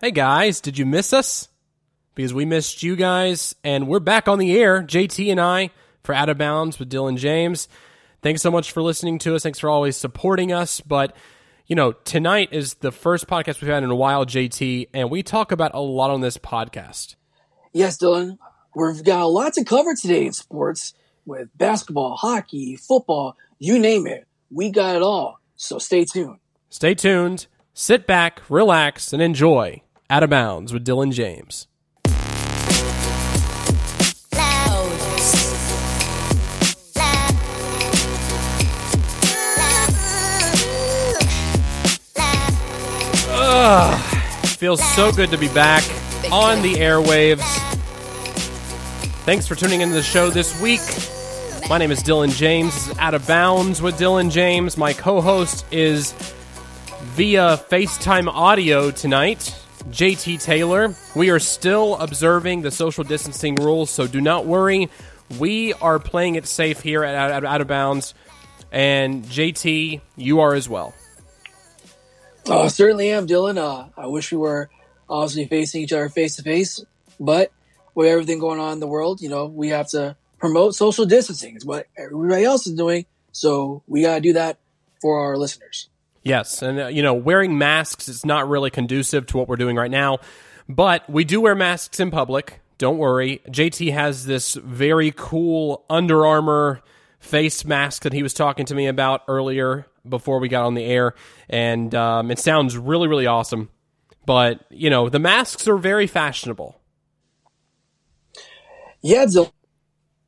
Hey guys, did you miss us? Because we missed you guys, and we're back on the air, JT and I, for Out of Bounds with Dylan James. Thanks so much for listening to us. Thanks for always supporting us. But, you know, tonight is the first podcast we've had in a while, JT, and we talk about a lot on this podcast. Yes, Dylan. We've got lots lot to cover today in sports with basketball, hockey, football, you name it. We got it all. So stay tuned. Stay tuned, sit back, relax, and enjoy Out of Bounds with Dylan James. Ugh, feels so good to be back on the airwaves. Thanks for tuning into the show this week. My name is Dylan James. This is Out of Bounds with Dylan James. My co host is via FaceTime audio tonight, JT Taylor. We are still observing the social distancing rules, so do not worry. We are playing it safe here at Out, Out of Bounds. And JT, you are as well. Uh, certainly am, Dylan. Uh, I wish we were obviously facing each other face to face, but with everything going on in the world, you know, we have to promote social distancing. It's what everybody else is doing, so we got to do that for our listeners. Yes, and uh, you know, wearing masks is not really conducive to what we're doing right now, but we do wear masks in public. Don't worry. JT has this very cool Under Armour face mask that he was talking to me about earlier before we got on the air, and um, it sounds really, really awesome. But you know, the masks are very fashionable. Yeah, Dylan.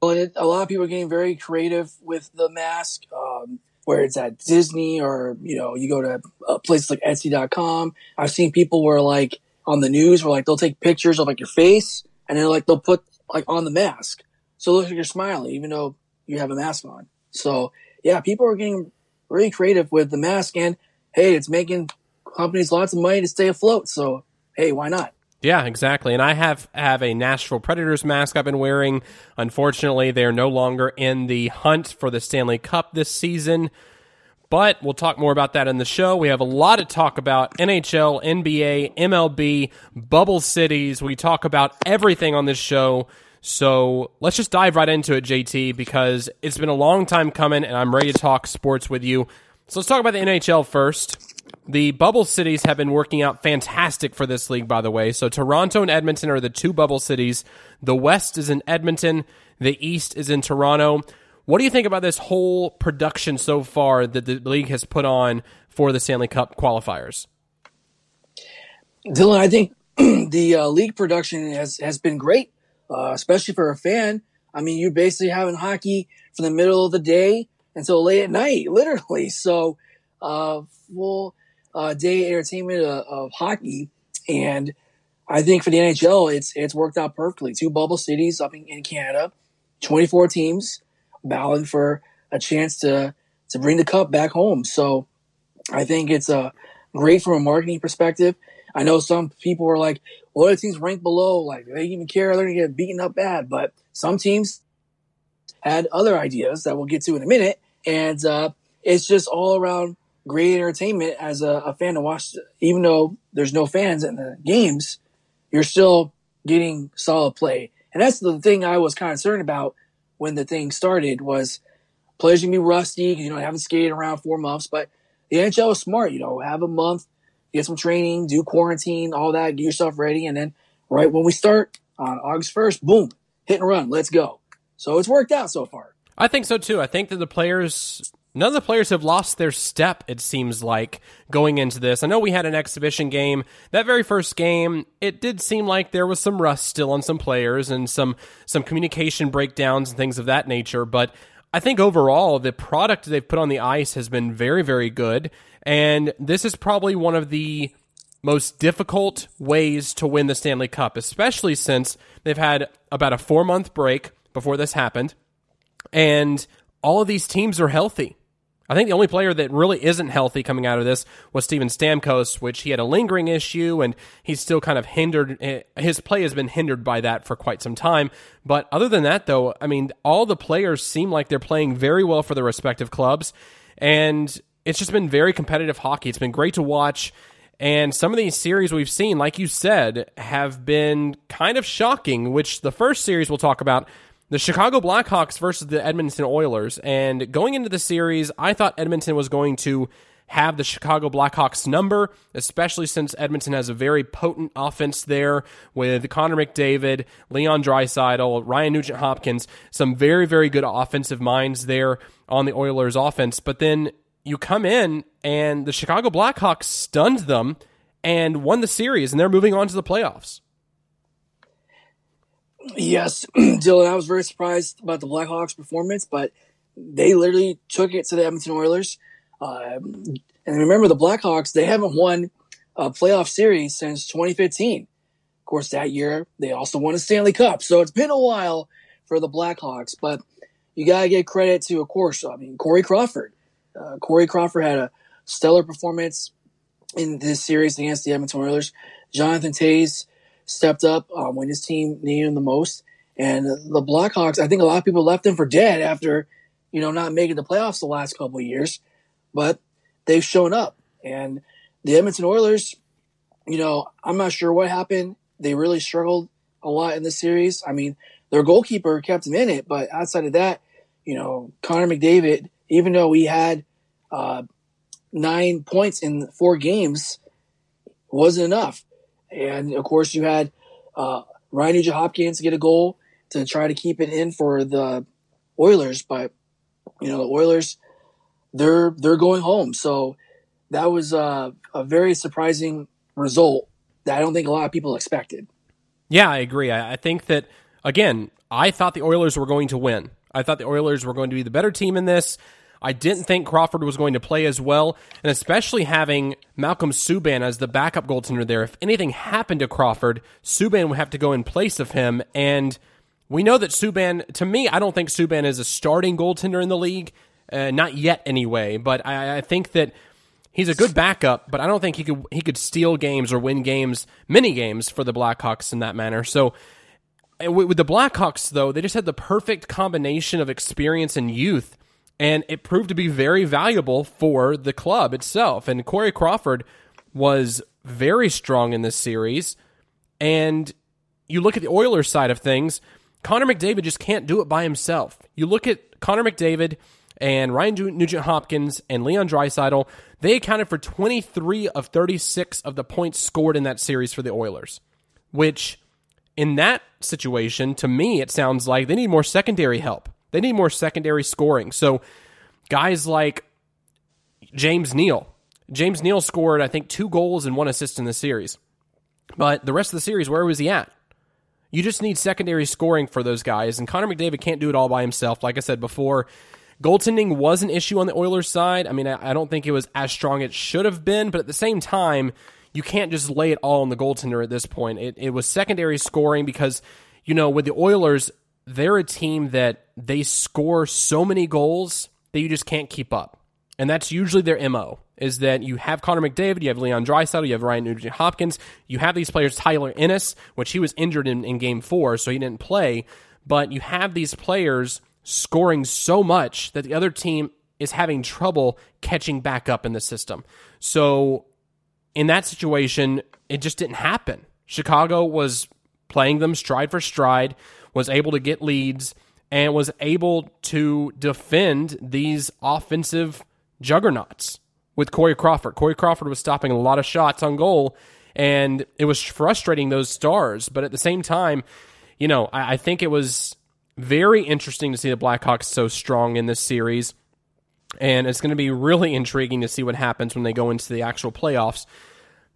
A lot of people are getting very creative with the mask. Um, where it's at Disney or, you know, you go to uh, places like Etsy.com. I've seen people where like on the news where like they'll take pictures of like your face and then like they'll put like on the mask. So it looks like you're smiling even though you have a mask on. So yeah, people are getting really creative with the mask and hey, it's making companies lots of money to stay afloat. So hey, why not? Yeah, exactly. And I have have a Nashville Predators mask I've been wearing. Unfortunately, they're no longer in the hunt for the Stanley Cup this season. But we'll talk more about that in the show. We have a lot to talk about NHL, NBA, MLB, bubble cities. We talk about everything on this show. So let's just dive right into it, JT, because it's been a long time coming and I'm ready to talk sports with you. So let's talk about the NHL first. The bubble cities have been working out fantastic for this league, by the way. So Toronto and Edmonton are the two bubble cities. The West is in Edmonton. The East is in Toronto. What do you think about this whole production so far that the league has put on for the Stanley Cup qualifiers? Dylan, I think the uh, league production has, has been great, uh, especially for a fan. I mean, you're basically having hockey from the middle of the day until late at night, literally. So, uh, full uh, day entertainment of, of, hockey. And I think for the NHL, it's it's worked out perfectly. Two bubble cities up in, in Canada, 24 teams battling for a chance to to bring the cup back home. So I think it's uh, great from a marketing perspective. I know some people are like, well, other teams ranked below, like they even care, they're gonna get beaten up bad. But some teams had other ideas that we'll get to in a minute. And uh, it's just all around great entertainment as a, a, fan to watch. Even though there's no fans in the games, you're still getting solid play. And that's the thing I was kind of concerned about when the thing started was players gonna be rusty because you know they haven't skated around four months. But the NHL is smart, you know, have a month, get some training, do quarantine, all that, get yourself ready, and then right when we start on August first, boom, hit and run, let's go. So it's worked out so far. I think so too. I think that the players None of the players have lost their step, it seems like, going into this. I know we had an exhibition game. That very first game, it did seem like there was some rust still on some players and some, some communication breakdowns and things of that nature. But I think overall, the product they've put on the ice has been very, very good. And this is probably one of the most difficult ways to win the Stanley Cup, especially since they've had about a four month break before this happened. And all of these teams are healthy. I think the only player that really isn't healthy coming out of this was Steven Stamkos, which he had a lingering issue and he's still kind of hindered. Eh, his play has been hindered by that for quite some time. But other than that, though, I mean, all the players seem like they're playing very well for their respective clubs. And it's just been very competitive hockey. It's been great to watch. And some of these series we've seen, like you said, have been kind of shocking, which the first series we'll talk about the Chicago Blackhawks versus the Edmonton Oilers. And going into the series, I thought Edmonton was going to have the Chicago Blackhawks number, especially since Edmonton has a very potent offense there with Connor McDavid, Leon Draisaitl, Ryan Nugent Hopkins, some very, very good offensive minds there on the Oilers offense. But then you come in and the Chicago Blackhawks stunned them and won the series, and they're moving on to the playoffs. Yes, Dylan, I was very surprised about the Blackhawks' performance, but they literally took it to the Edmonton Oilers. Uh, and remember, the Blackhawks, they haven't won a playoff series since 2015. Of course, that year, they also won a Stanley Cup. So it's been a while for the Blackhawks, but you got to give credit to, of course, I mean, Corey Crawford. Uh, Corey Crawford had a stellar performance in this series against the Edmonton Oilers. Jonathan Toews stepped up um, when his team needed him the most. And the Blackhawks, I think a lot of people left them for dead after, you know, not making the playoffs the last couple of years, but they've shown up. And the Edmonton Oilers, you know, I'm not sure what happened. They really struggled a lot in this series. I mean, their goalkeeper kept them in it, but outside of that, you know, Connor McDavid, even though he had uh, nine points in four games, wasn't enough. And of course, you had uh, Ryan Nugent Hopkins get a goal to try to keep it in for the Oilers, but you know the Oilers, they're they're going home. So that was a, a very surprising result that I don't think a lot of people expected. Yeah, I agree. I, I think that again, I thought the Oilers were going to win. I thought the Oilers were going to be the better team in this. I didn't think Crawford was going to play as well, and especially having Malcolm Subban as the backup goaltender there. If anything happened to Crawford, Subban would have to go in place of him, and we know that Subban. To me, I don't think Subban is a starting goaltender in the league, uh, not yet anyway. But I, I think that he's a good backup, but I don't think he could he could steal games or win games, many games for the Blackhawks in that manner. So with the Blackhawks, though, they just had the perfect combination of experience and youth and it proved to be very valuable for the club itself. And Corey Crawford was very strong in this series. And you look at the Oilers side of things, Connor McDavid just can't do it by himself. You look at Connor McDavid and Ryan Nugent Hopkins and Leon Draisaitl, they accounted for 23 of 36 of the points scored in that series for the Oilers, which in that situation, to me, it sounds like they need more secondary help. They need more secondary scoring. So guys like James Neal. James Neal scored, I think, two goals and one assist in the series. But the rest of the series, where was he at? You just need secondary scoring for those guys, and Connor McDavid can't do it all by himself. Like I said before, goaltending was an issue on the Oilers side. I mean, I don't think it was as strong as it should have been, but at the same time, you can't just lay it all on the goaltender at this point. It, it was secondary scoring because, you know, with the Oilers, they're a team that they score so many goals that you just can't keep up. And that's usually their MO is that you have Connor McDavid, you have Leon Draisaitl, you have Ryan Nugent Hopkins, you have these players, Tyler Ennis, which he was injured in, in game four, so he didn't play. But you have these players scoring so much that the other team is having trouble catching back up in the system. So in that situation, it just didn't happen. Chicago was playing them stride for stride was able to get leads and was able to defend these offensive juggernauts with Corey Crawford. Corey Crawford was stopping a lot of shots on goal, and it was frustrating those stars. But at the same time, you know, I, I think it was very interesting to see the Blackhawks so strong in this series. And it's going to be really intriguing to see what happens when they go into the actual playoffs.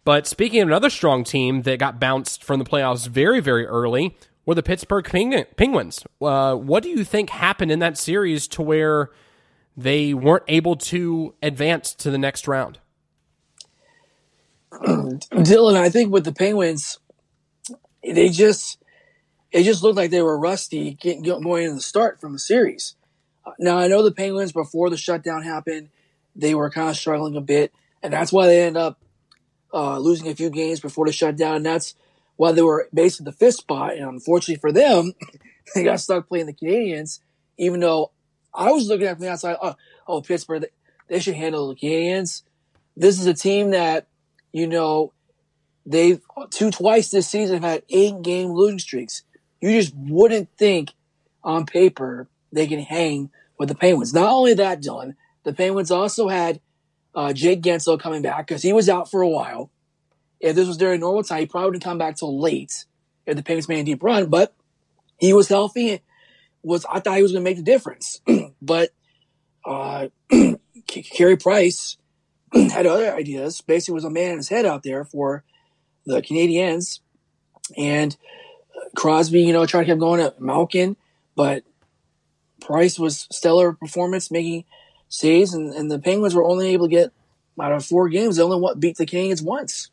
But speaking of another strong team that got bounced from the playoffs very, very early were the Pittsburgh Penguins. Uh, what do you think happened in that series to where they weren't able to advance to the next round? Dylan, I think with the Penguins, they just it just looked like they were rusty getting going in the start from the series. Now I know the Penguins before the shutdown happened, they were kind of struggling a bit, and that's why they ended up uh, losing a few games before the shutdown. And that's while they were based basically the fifth spot. And unfortunately for them, they got stuck playing the Canadiens, even though I was looking at from the outside, oh, oh Pittsburgh, they should handle the Canadiens. This is a team that, you know, they've two twice this season have had eight game losing streaks. You just wouldn't think on paper they can hang with the Penguins. Not only that, Dylan, the Penguins also had uh, Jake Guentzel coming back because he was out for a while. If this was during normal time, he probably wouldn't come back till late if the Penguins made a deep run, but he was healthy. Was I thought he was going to make the difference, but uh, Carey Price had other ideas. Basically, was a man in his head out there for the Canadiens and Crosby, you know, tried to keep going at Malkin, but Price was stellar performance, making saves, and, and the Penguins were only able to get out of four games. They only beat the Canadiens once,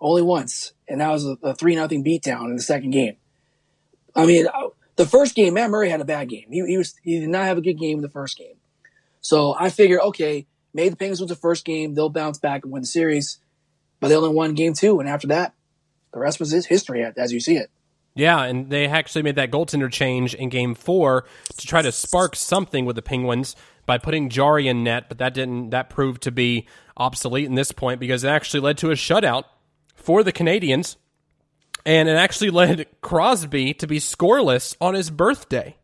only once, and that was a three nothing beatdown in the second game. I mean, uh, the first game, Matt Murray had a bad game. He, he was he did not have a good game in the first game. So I figured, okay, maybe the Penguins win the first game, they'll bounce back and win the series, but they only won game two, and after that, the rest was history as you see it. Yeah, and they actually made that goaltender change in game four to try to spark something with the Penguins by putting Jarry in net, but that didn't that proved to be obsolete in this point because it actually led to a shutout for the Canadiens, And it actually led Crosby to be scoreless on his birthday,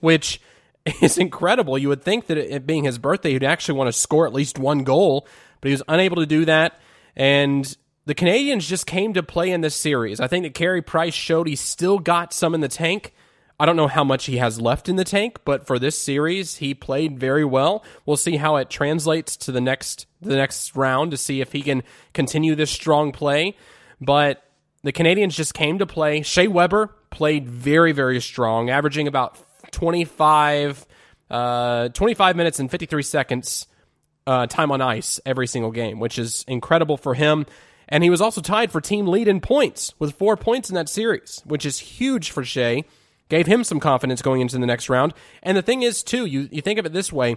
which is incredible. You would think that it being his birthday, he'd actually want to score at least one goal, but he was unable to do that. And the Canadiens just came to play in this series. I think that Carey Price showed he still got some in the tank. I don't know how much he has left in the tank, but for this series, he played very well. We'll see how it translates to the next the next round to see if he can continue this strong play. But the Canadiens just came to play. Shea Weber played very very strong, averaging about 25 uh, 25 minutes and 53 seconds uh, time on ice every single game, which is incredible for him. And he was also tied for team lead in points with four points in that series, which is huge for Shea. Gave him some confidence going into the next round. And the thing is, too, you, you think of it this way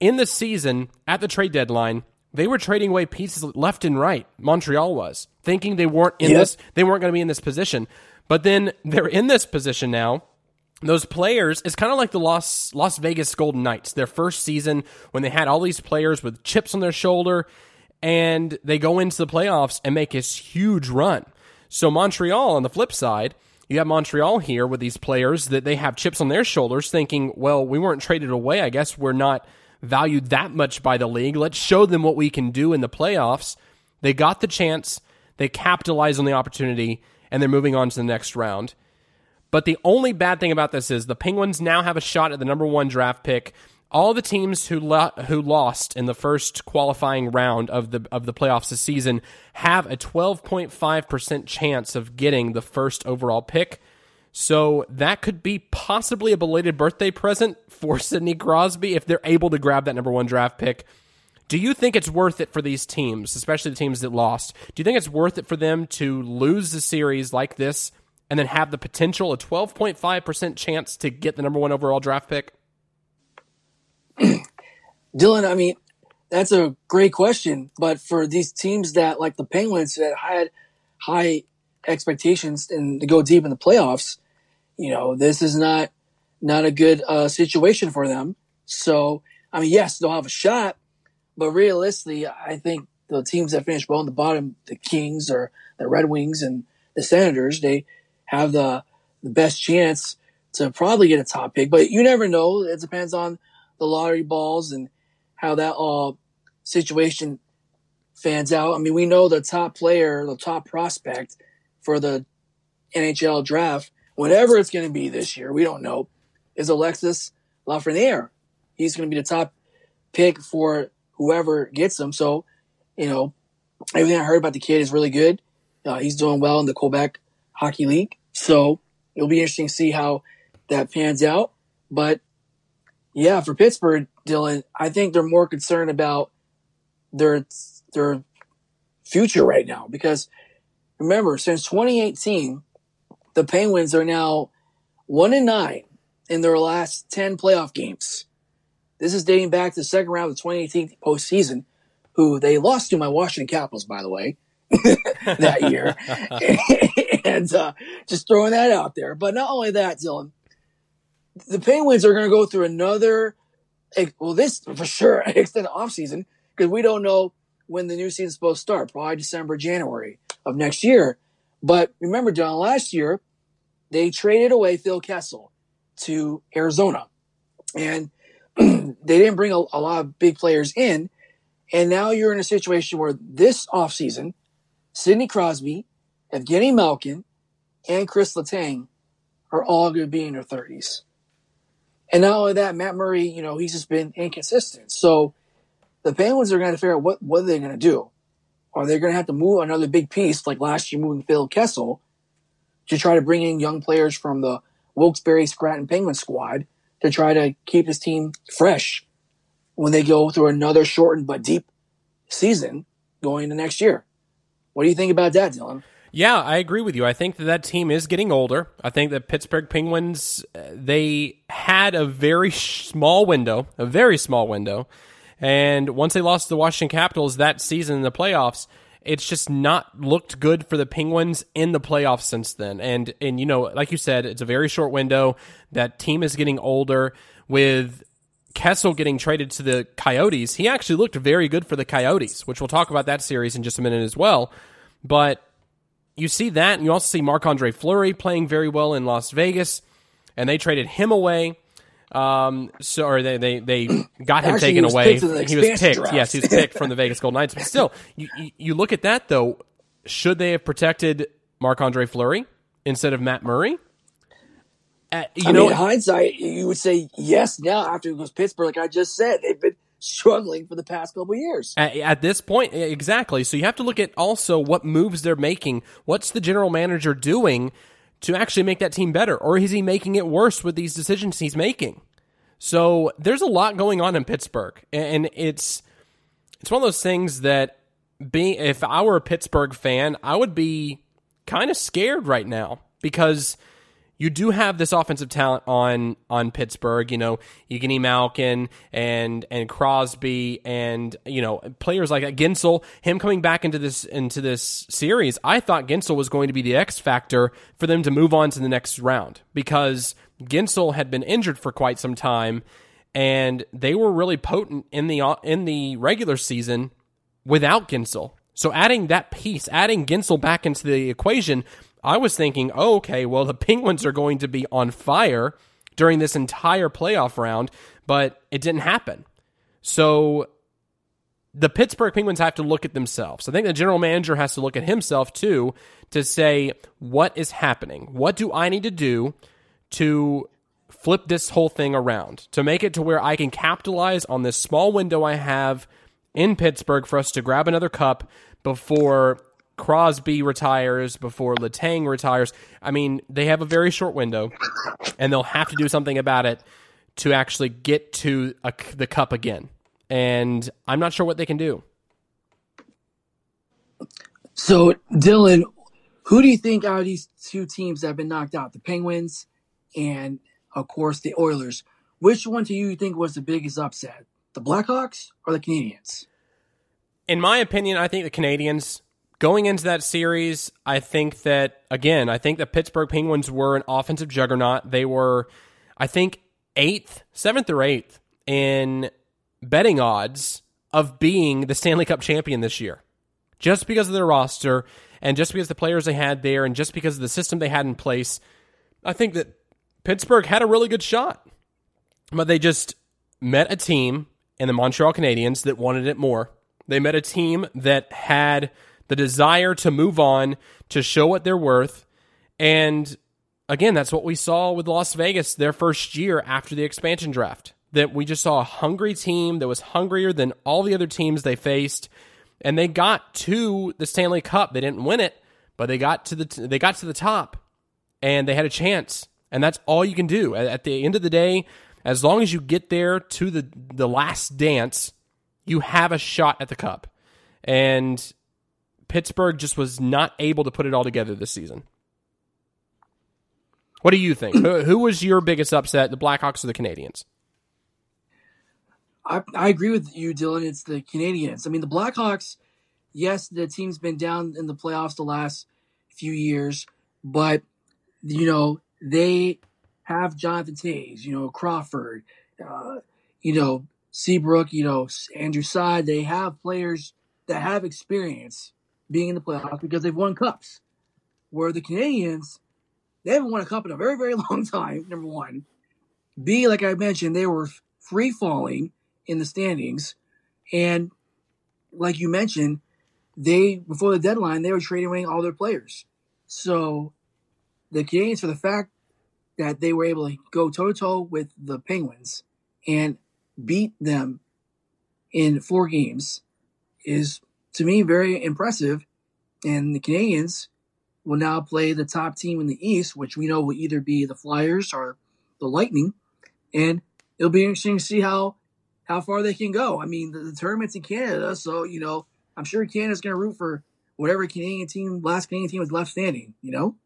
in the season, at the trade deadline, they were trading away pieces left and right. Montreal was thinking they weren't in this, they weren't going to be in this position. But then they're in this position now. Those players, it's kind of like the Las, Las Vegas Golden Knights, their first season when they had all these players with chips on their shoulder and they go into the playoffs and make this huge run. So Montreal on the flip side, you have Montreal here with these players that they have chips on their shoulders thinking, well, we weren't traded away. I guess we're not valued that much by the league. Let's show them what we can do in the playoffs. They got the chance, they capitalized on the opportunity, and they're moving on to the next round. But the only bad thing about this is the Penguins now have a shot at the number one draft pick all the teams who lo- who lost in the first qualifying round of the of the playoffs this season have a 12.5% chance of getting the first overall pick. So that could be possibly a belated birthday present for Sidney Crosby if they're able to grab that number 1 draft pick. Do you think it's worth it for these teams, especially the teams that lost? Do you think it's worth it for them to lose the series like this and then have the potential a 12.5% chance to get the number 1 overall draft pick? Dylan, I mean, that's a great question. But for these teams that, like the Penguins, that had high expectations and to go deep in the playoffs, you know, this is not not a good uh, situation for them. So, I mean, yes, they'll have a shot, but realistically, I think the teams that finish well on the bottom, the Kings or the Red Wings and the Senators, they have the the best chance to probably get a top pick. But you never know. It depends on the lottery balls and how that all situation fans out. I mean, we know the top player, the top prospect for the NHL draft, whatever it's going to be this year, we don't know, is Alexis Lafreniere. He's going to be the top pick for whoever gets him. So, you know, everything I heard about the kid is really good. Uh, he's doing well in the Quebec Hockey League. So it'll be interesting to see how that pans out. But yeah, for Pittsburgh, Dylan, I think they're more concerned about their their future right now because remember, since 2018, the Penguins are now one and nine in their last 10 playoff games. This is dating back to the second round of the 2018 postseason, who they lost to my Washington Capitals, by the way, that year. and uh, just throwing that out there. But not only that, Dylan, the Penguins are going to go through another, well, this for sure, extended offseason because we don't know when the new season's supposed to start, probably December, January of next year. But remember, John, last year they traded away Phil Kessel to Arizona, and they didn't bring a, a, lot of big players in. And now you're in a situation where this offseason, Sidney Crosby, Evgeny Malkin, and Chris Letang are all going to be in their 30s. And not only that, Matt Murray, you know, he's just been inconsistent. So the Penguins are going to figure out what, what are they going to do. Are they going to have to move another big piece like last year moving Phil Kessel to try to bring in young players from the Wilkes-Barre Scranton Penguin squad to try to keep his team fresh when they go through another shortened but deep season going into next year. What do you think about that, Dylan? Yeah, I agree with you. I think that that team is getting older. I think that Pittsburgh Penguins uh, they had a very small window, a very small window, and once they lost to the Washington Capitals that season in the playoffs, it's just not looked good for the Penguins in the playoffs since then. And and you know, like you said, it's a very short window. That team is getting older with Kessel getting traded to the Coyotes. He actually looked very good for the Coyotes, which we'll talk about that series in just a minute as well. But you see that, and you also see Marc Andre Fleury playing very well in Las Vegas, and they traded him away. Um, so or they they, they got him Actually, taken he away. he was picked. Draft. Yes, he was picked from the Vegas Golden Knights. But still, you, you, look at that though. Should they have protected Marc Andre Fleury instead of Matt Murray? Uh, you I know, mean, hindsight, you would say yes now after it was Pittsburgh. Like I just said, they've been struggling for the past couple years. At, at, this point, exactly. So you have to look at also what moves they're making. What's the general manager doing to actually make that team better? Or is he making it worse with these decisions he's making? So there's a lot going on in Pittsburgh. And it's it's one of those things that being if I were a Pittsburgh fan, I would be kind of scared right now because – you do have this offensive talent on on Pittsburgh. You know, Evgeny Malkin and and Crosby and you know players like Guentzel. Him coming back into this into this series, I thought Guentzel was going to be the X factor for them to move on to the next round because Guentzel had been injured for quite some time, and they were really potent in the in the regular season without Guentzel. So adding that piece, adding Guentzel back into the equation I was thinking, oh, okay, well, the Penguins are going to be on fire during this entire playoff round, but it didn't happen. So the Pittsburgh Penguins have to look at themselves. I think the general manager has to look at himself too to say, what is happening? What do I need to do to flip this whole thing around, to make it to where I can capitalize on this small window I have in Pittsburgh for us to grab another cup before Crosby retires, before Letang retires. I mean, they have a very short window, and they'll have to do something about it to actually get to a, the cup again. And I'm not sure what they can do. So, Dylan, who do you think out of these two teams that have been knocked out, the Penguins and, of course, the Oilers, which one do you think was the biggest upset, the Blackhawks or the Canadiens? In my opinion, I think the Canadiens Going into that series, I think that, again, I think the Pittsburgh Penguins were an offensive juggernaut. They were, I think, eighth, seventh or eighth in betting odds of being the Stanley Cup champion this year. Just because of their roster and just because the players they had there and just because of the system they had in place, I think that Pittsburgh had a really good shot. But they just met a team in the Montreal Canadiens that wanted it more. They met a team that had the desire to move on, to show what they're worth. And again, that's what we saw with Las Vegas their first year after the expansion draft. That we just saw a hungry team that was hungrier than all the other teams they faced, and they got to the Stanley Cup. They didn't win it, but they got to the they got to the top, and they had a chance. And that's all you can do. At the end of the day, as long as you get there to the the last dance, you have a shot at the cup. And Pittsburgh just was not able to put it all together this season. What do you think? who, who, was your biggest upset, the Blackhawks or the Canadiens? I, I agree with you, Dylan. It's the Canadiens. I mean, the Blackhawks, yes, the team's been down in the playoffs the last few years, but, you know, they have Jonathan Toews, you know, Crawford, uh, you know, Seabrook, you know, Andrew Side. They have players that have experience being in the playoffs because they've won cups. Where the Canadiens, they haven't won a cup in a very, very long time, number one. B, like I mentioned, they were free falling in the standings. And like you mentioned, they before the deadline they were trading away all their players. So the Canadiens, for the fact that they were able to go toe to toe with the Penguins and beat them in four games, is to me very impressive. And the Canadiens will now play the top team in the East, which we know will either be the Flyers or the Lightning. And it'll be interesting to see how how far they can go. I mean, the, the tournament's in Canada, so you know, I'm sure Canada's going to root for whatever Canadian team, last Canadian team was left standing. You know.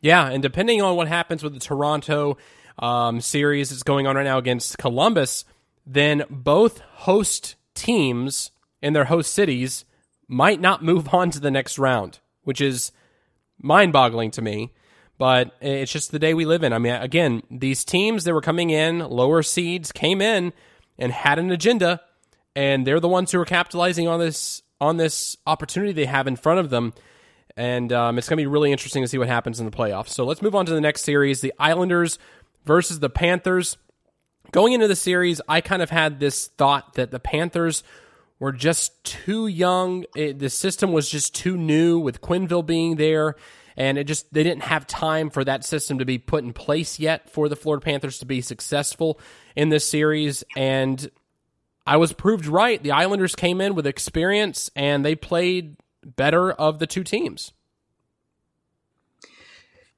Yeah, and depending on what happens with the Toronto um, series that's going on right now against Columbus, then both host teams in their host cities might not move on to the next round, which is mind boggling to me. But it's just the day we live in. I mean, again, these teams that were coming in, lower seeds, came in and had an agenda, and they're the ones who are capitalizing on this on this opportunity they have in front of them. And um, it's going to be really interesting to see what happens in the playoffs. So let's move on to the next series: the Islanders versus the Panthers. Going into the series, I kind of had this thought that the Panthers were just too young. It, the system was just too new with Quenneville being there. And it just, they didn't have time for that system to be put in place yet for the Florida Panthers to be successful in this series. And I was proved right. The Islanders came in with experience and they played better of the two teams.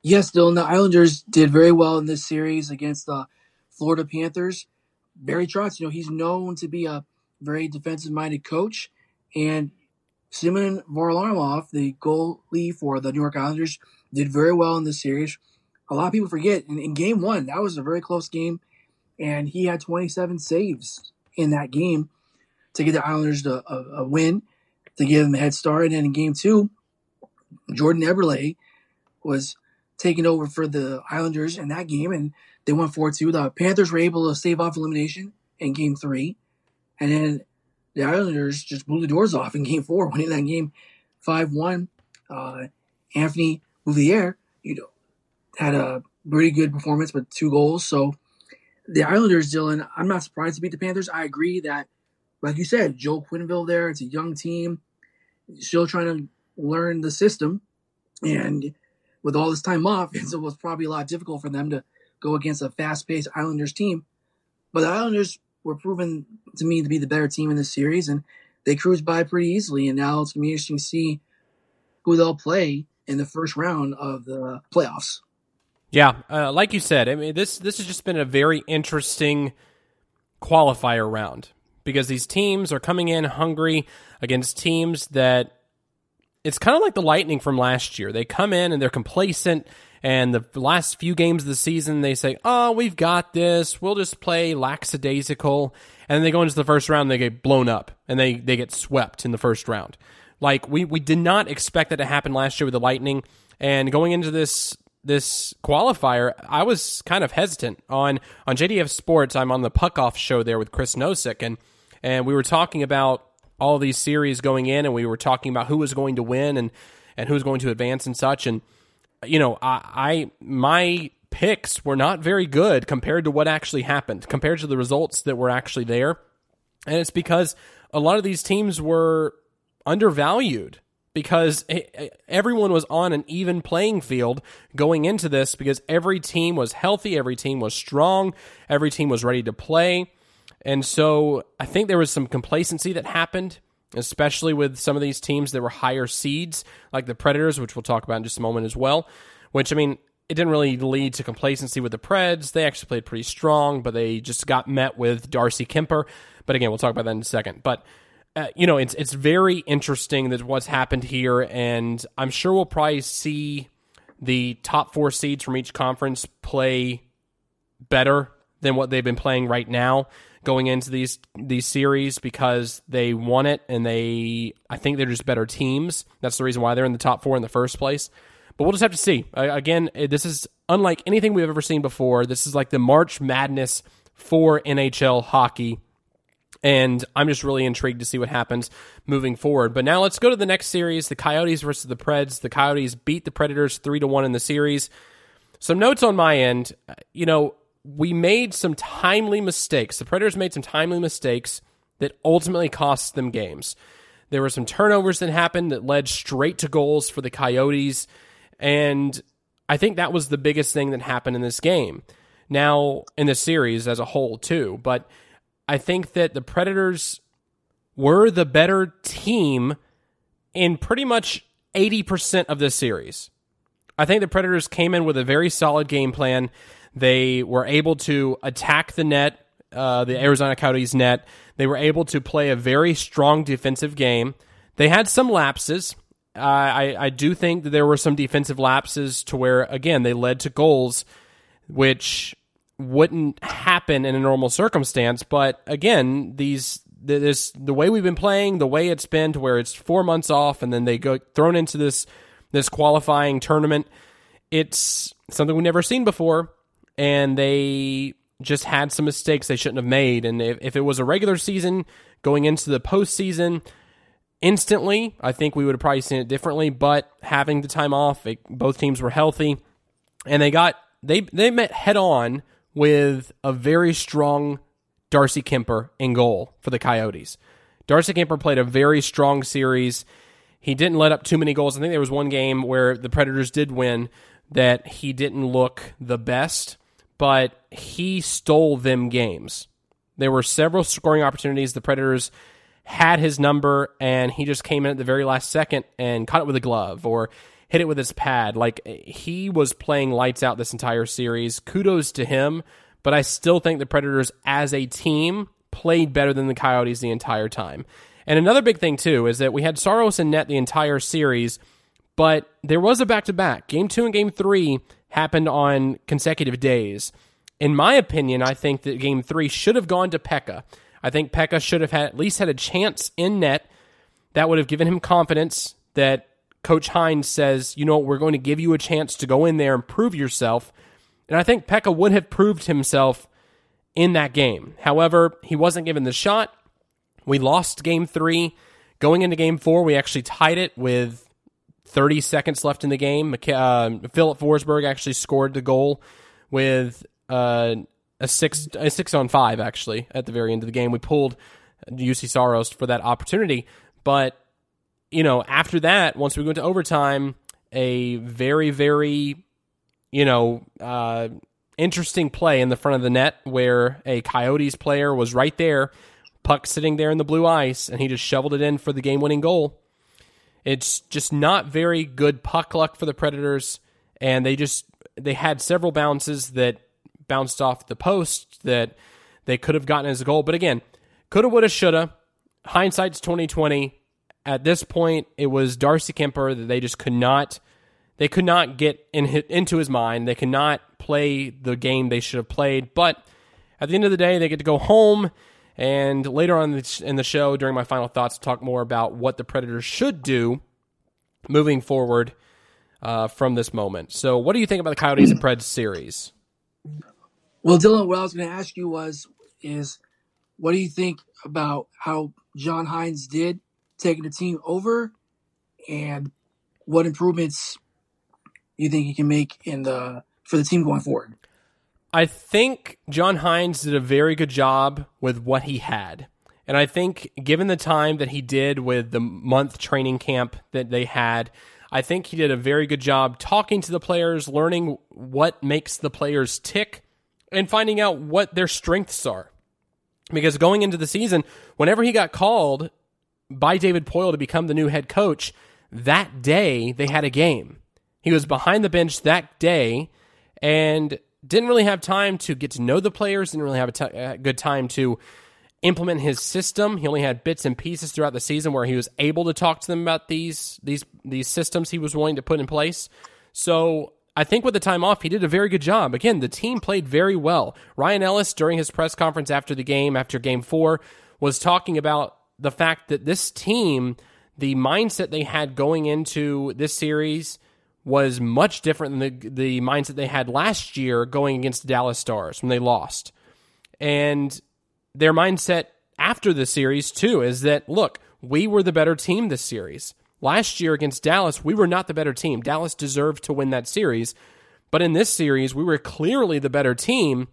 Yes, Dylan, the Islanders did very well in this series against the Florida Panthers. Barry Trotz, you know, he's known to be a very defensive minded coach. And Simon Varlamov, the goalie for the New York Islanders, did very well in this series. A lot of people forget in, in game one, that was a very close game, and he had 27 saves in that game to get the Islanders a, a win, to give them a head start. And then in game two, Jordan Eberle was taking over for the Islanders in that game, and they won 4 2. The Panthers were able to save off elimination in game three. And then the Islanders just blew the doors off in game four, winning that game 5 1. Uh, Anthony Beauvillier, you know, had a pretty good performance with two goals. So the Islanders, Dylan, I'm not surprised to beat the Panthers. I agree that, like you said, Joe Quenneville there, it's a young team, still trying to learn the system. And with all this time off, it was probably a lot difficult for them to go against a fast paced Islanders team. But the Islanders were proven to me to be the better team in this series, and they cruised by pretty easily. And now it's gonna be interesting to see who they'll play in the first round of the playoffs. Yeah, uh, like you said, I mean this this has just been a very interesting qualifier round because these teams are coming in hungry against teams that it's kind of like the Lightning from last year. They come in and they're complacent and the last few games of the season, they say, "Oh, we've got this. We'll just play lackadaisical." And then they go into the first round, they get blown up, and they they get swept in the first round. Like we we did not expect that to happen last year with the Lightning. And going into this this qualifier, I was kind of hesitant on on JDF Sports. I'm on the Puck Off show there with Chris Nosick, and and we were talking about all these series going in, and we were talking about who was going to win and and who was going to advance and such. And you know, I, I my picks were not very good compared to what actually happened, compared to the results that were actually there. And it's because a lot of these teams were undervalued because everyone was on an even playing field going into this because every team was healthy, every team was strong, every team was ready to play. And so I think there was some complacency that happened especially with some of these teams that were higher seeds, like the Predators, which we'll talk about in just a moment as well. Which, I mean, it didn't really lead to complacency with the Preds. They actually played pretty strong, but they just got met with Darcy Kuemper. But again, we'll talk about that in a second. But uh, you know, it's it's very interesting that what's happened here, and I'm sure we'll probably see the top four seeds from each conference play better than what they've been playing right now going into these these series because they won it and they I think they're just better teams. That's the reason why they're in the top four in the first place. But we'll just have to see. Again, eh, this is unlike anything we've ever seen before. This is like the March Madness for NHL hockey. And I'm just really intrigued to see what happens moving forward. But now let's go to the next series the Coyotes versus the Preds. The Coyotes beat the Predators 3 to 1 in the series. Some notes on my end. You know, we made some timely mistakes. The Predators made some timely mistakes that ultimately cost them games. There were some turnovers that happened that led straight to goals for the Coyotes. And I think that was the biggest thing that happened in this game. Now, in the series as a whole, too. But I think that the Predators were the better team in pretty much 80% of this series. I think the Predators came in with a very solid game plan. They were able to attack the net, uh, the Arizona Coyotes net. They were able to play a very strong defensive game. They had some lapses. Uh, I, I do think that there were some defensive lapses to where, again, they led to goals, which wouldn't happen in a normal circumstance. But again, these this the way we've been playing, the way it's been to where it's four months off, and then they go thrown into this this qualifying tournament. It's something we've never seen before, and they just had some mistakes they shouldn't have made. And if, if it was a regular season going into the postseason, instantly, I think we would have probably seen it differently. But having the time off, it, both teams were healthy, and they got they they met head on with a very strong Darcy Kuemper in goal for the Coyotes. Darcy Kuemper played a very strong series. He didn't let up too many goals. I think there was one game where the Predators did win that he didn't look the best, but he stole them games. There were several scoring opportunities. The Predators had his number, and he just came in at the very last second and caught it with a glove or hit it with his pad. Like he was playing lights out this entire series. Kudos to him, but I still think the Predators as a team played better than the Coyotes the entire time. And another big thing too is that we had Saros and net the entire series, but there was a back to back. Game two and game three happened on consecutive days. In my opinion, I think that game three should have gone to Pekka. I think Pekka should have had at least had a chance in net. That would have given him confidence that Coach Hynes says, you know, what, we're going to give you a chance to go in there and prove yourself. And I think Pekka would have proved himself in that game. However, he wasn't given the shot. We lost game three. Going into game four, we actually tied it with 30 seconds left in the game. Uh, Filip Forsberg actually scored the goal with uh, a six a six on five actually at the very end of the game. We pulled Juuse Saros for that opportunity, but you know, after that, once we go into overtime, a very, very, you know, uh, interesting play in the front of the net where a Coyotes player was right there, puck sitting there in the blue ice, and he just shoveled it in for the game winning goal. It's just not very good puck luck for the Predators, and they just they had several bounces that bounced off the post that they could have gotten as a goal. But again, coulda, woulda, shoulda. Hindsight's twenty twenty at this point, it was Darcy Kuemper that they just could not they could not get in, into his mind. They could not play the game they should have played. But at the end of the day, they get to go home. And later on in the show, during my final thoughts, talk more about what the Predators should do moving forward uh, from this moment. So, what do you think about the Coyotes and Preds series? Well, Dylan, what I was going to ask you was, is what do you think about how John Hynes did taking the team over, and what improvements you think you can make in the for the team going forward? I think John Hynes did a very good job with what he had. And I think, given the time that he did with the month training camp that they had, I think he did a very good job talking to the players, learning what makes the players tick, and finding out what their strengths are. Because going into the season, whenever he got called by David Poile to become the new head coach, that day they had a game. He was behind the bench that day and didn't really have time to get to know the players, didn't really have a, a uh, good time to implement his system. He only had bits and pieces throughout the season where he was able to talk to them about these these these systems he was willing to put in place. So I think with the time off, he did a very good job. Again, the team played very well. Ryan Ellis, during his press conference after the game, after game four, was talking about the fact that this team, the mindset they had going into this series was much different than the the mindset they had last year going against the Dallas Stars when they lost. And their mindset after the series too is that look, we were the better team this series. Last year against Dallas, we were not the better team. Dallas deserved to win that series. But in this series, we were clearly the better team.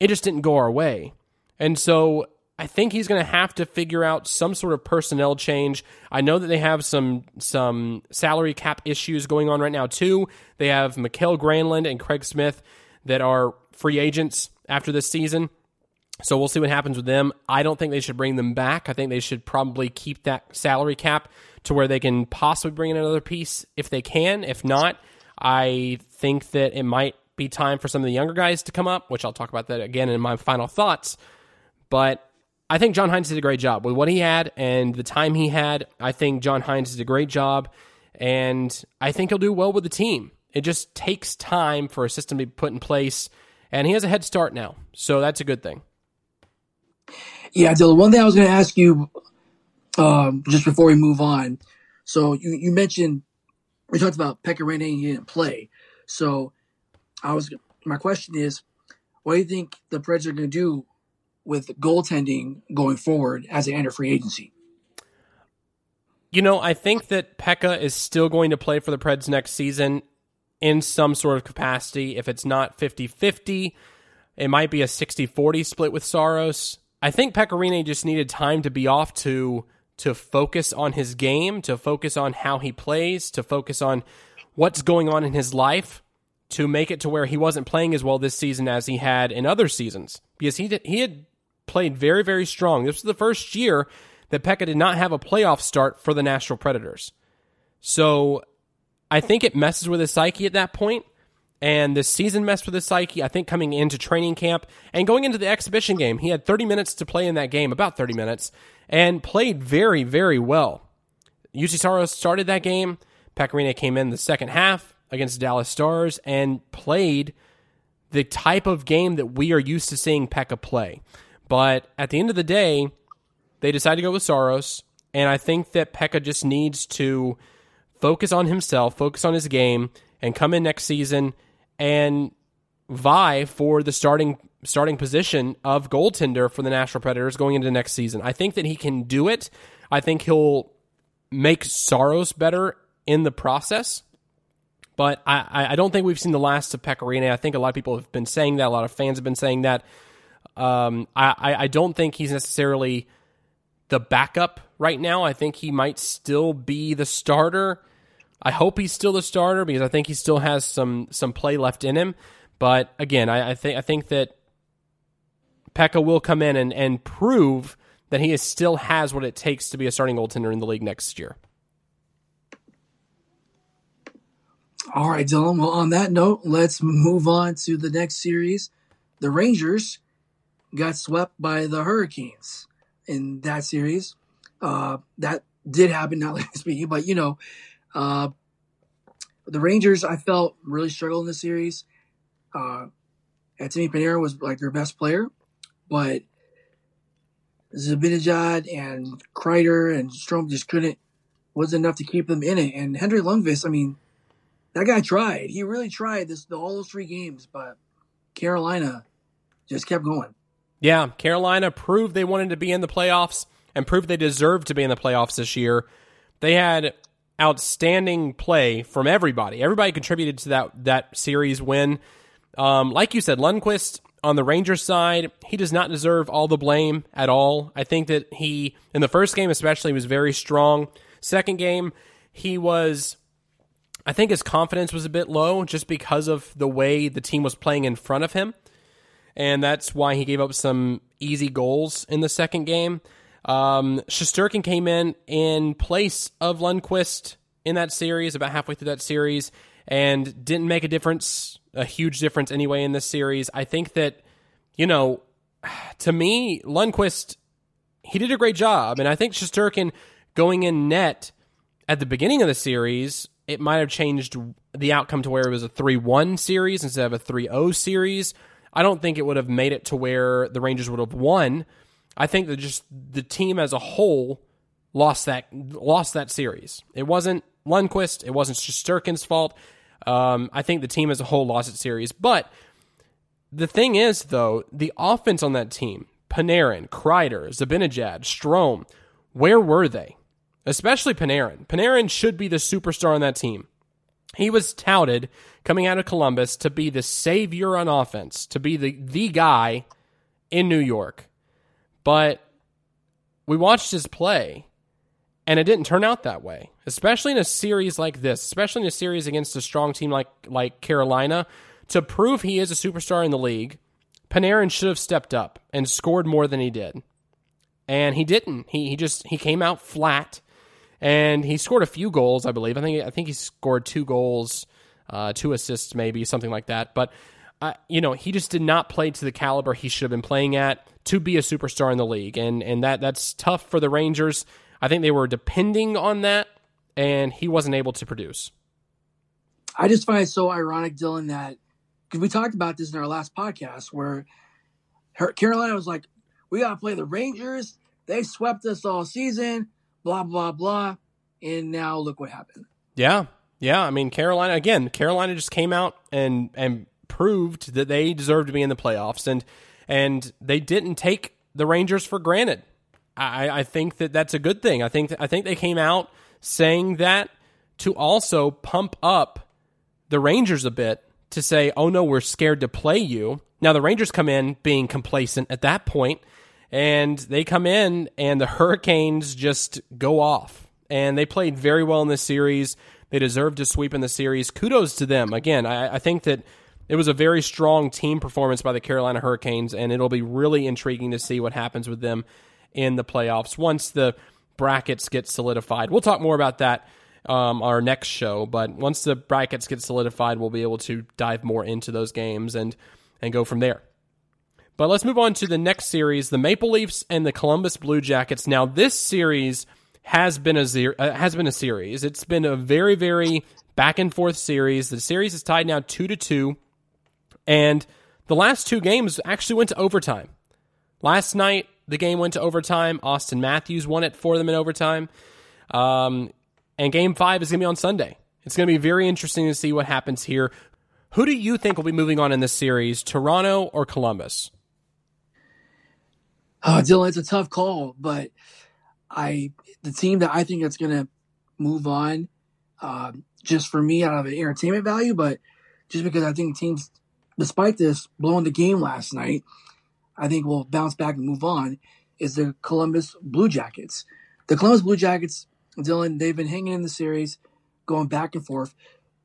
It just didn't go our way. And so I think he's going to have to figure out some sort of personnel change. I know that they have some some salary cap issues going on right now too. They have Mikael Granlund and Craig Smith that are free agents after this season. So we'll see what happens with them. I don't think they should bring them back. I think they should probably keep that salary cap to where they can possibly bring in another piece if they can. If not, I think that it might be time for some of the younger guys to come up, which I'll talk about that again in my final thoughts. But I think John Hynes did a great job with what he had and the time he had. I think John Hynes did a great job, and I think he'll do well with the team. It just takes time for a system to be put in place, and he has a head start now, so that's a good thing. Yeah, Dylan. One thing I was going to ask you um, just before we move on. So you, you mentioned we talked about Pekka Rinne he didn't play. So I was my question is, what do you think the Preds are going to do with goaltending going forward as they enter free agency? You know, I think that Pekka is still going to play for the Preds next season in some sort of capacity. If it's not 50 50, it might be a 60 40 split with Saros. I think Pekka Rinne just needed time to be off to to focus on his game, to focus on how he plays, to focus on what's going on in his life, to make it to where he wasn't playing as well this season as he had in other seasons. Because he did, he had played very very strong. This was the first year that Pekka did not have a playoff start for the Nashville Predators. So I think it messes with his psyche at that point and this season messed with his psyche. I think coming into training camp and going into the exhibition game, he had 30 minutes to play in that game, about 30 minutes, and played very, very well. Juuse Saros started that game. Pekka Rinne came in the second half against Dallas Stars and played the type of game that we are used to seeing Pekka play. But at the end of the day, they decide to go with Saros. and I think that Pekka just needs to focus on himself, focus on his game, and come in next season and vie for the starting starting position of goaltender for the Nashville Predators going into next season. I think that he can do it. I think he'll make Saros better in the process. But I, I don't think we've seen the last of Pekka Rinne. I think a lot of people have been saying that. A lot of fans have been saying that. Um, I, I don't think he's necessarily the backup right now. I think he might still be the starter. I hope he's still the starter because I think he still has some some play left in him. But again, I, I think I think that Pekka will come in and, and prove that he is, still has what it takes to be a starting goaltender in the league next year. All right, Dylan. Well, on that note, let's move on to the next series. The Rangers got swept by the Hurricanes in that series. Uh, that did happen, not like speaking, but you know, uh, the Rangers, I felt really struggled in the series. Uh, Anthony Panarin was like their best player, but Zibanejad and Kreider and Strome just couldn't, wasn't enough to keep them in it. And Henry Lundqvist, I mean, that guy tried. He really tried this all those three games, but Carolina just kept going. Yeah, Carolina proved they wanted to be in the playoffs and proved they deserved to be in the playoffs this year. They had outstanding play from everybody. Everybody contributed to that that series win. Um, like you said, Lundqvist on the Rangers side, he does not deserve all the blame at all. I think that he, in the first game especially, was very strong. Second game, he was. I think his confidence was a bit low just because of the way the team was playing in front of him. And that's why he gave up some easy goals in the second game. Um, Shesterkin came in in place of Lundqvist in that series, about halfway through that series, and didn't make a difference, a huge difference anyway in this series. I think that, you know, to me, Lundqvist, he did a great job. And I think Shesterkin going in net at the beginning of the series, it might have changed the outcome to where it was a 3 1 series instead of a 3 0 series. I don't think it would have made it to where the Rangers would have won I think that just the team as a whole lost that lost that series. It wasn't Lundqvist. It wasn't Shesterkin's fault. Um, I think the team as a whole lost its series. But the thing is, though, the offense on that team, Panarin, Kreider, Zibanejad, Strome, where were they? Especially Panarin. Panarin should be the superstar on that team. He was touted coming out of Columbus to be the savior on offense, to be the, the guy in New York. But we watched his play, and it didn't turn out that way. Especially in a series like this, especially in a series against a strong team like like Carolina, to prove he is a superstar in the league, Panarin should have stepped up and scored more than he did. And he didn't. He he just he came out flat and he scored a few goals, I believe. I think I think he scored two goals, uh, two assists, maybe something like that. But uh, you know, he just did not play to the caliber he should have been playing at to be a superstar in the league, and and that that's tough for the Rangers. I think they were depending on that, and he wasn't able to produce. I just find it so ironic, Dylan, that because we talked about this in our last podcast, where her, Carolina was like, "We got to play the Rangers. They swept us all season blah blah blah, and now look what happened. Yeah, yeah. I mean, Carolina again. Carolina just came out and and proved that they deserve to be in the playoffs, and and they didn't take the Rangers for granted. I, I think that that's a good thing. I think I think they came out saying that to also pump up the Rangers a bit to say, "Oh no, we're scared to play you." Now the Rangers come in being complacent at that point and they come in and the Hurricanes just go off. And they played very well in this series. They deserve to sweep in the series. Kudos to them. Again, I, I think that it was a very strong team performance by the Carolina Hurricanes, and it'll be really intriguing to see what happens with them in the playoffs once the brackets get solidified. We'll talk more about that um, our next show, but once the brackets get solidified, we'll be able to dive more into those games and and go from there. But let's move on to the next series, the Maple Leafs and the Columbus Blue Jackets. Now, this series has been a zero, uh, has been a series. It's been a very very back and forth series. The series is tied now 2 to 2 and the last two games actually went to overtime. Last night the game went to overtime. Auston Matthews won it for them in overtime. Um, and game 5 is going to be on Sunday. It's going to be very interesting to see what happens here. Who do you think will be moving on in this series, Toronto or Columbus? Oh, Dylan, it's a tough call, but I the team that I think that's going to move on, uh, just for me out of an entertainment value, but just because I think teams, despite this blowing the game last night, I think will bounce back and move on. Is the Columbus Blue Jackets? The Columbus Blue Jackets, Dylan, they've been hanging in the series, going back and forth.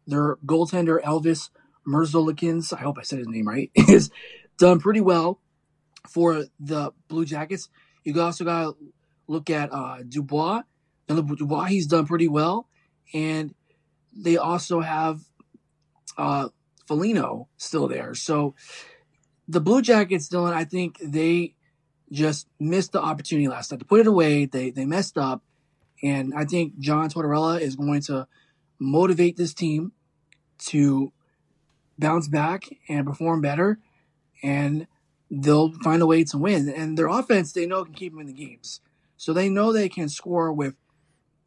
Their goaltender Elvis Merzlikins, I hope I said his name right, is done pretty well for the Blue Jackets. You also got to look at uh, Dubois. And Dubois, he's done pretty well. And they also have uh, Foligno still there. So the Blue Jackets, Dylan, I think they just missed the opportunity last night to put it away. They they messed up, and I think John Tortorella is going to motivate this team to bounce back and perform better. And they'll find a way to win. And their offense, they know can keep them in the games. So they know they can score with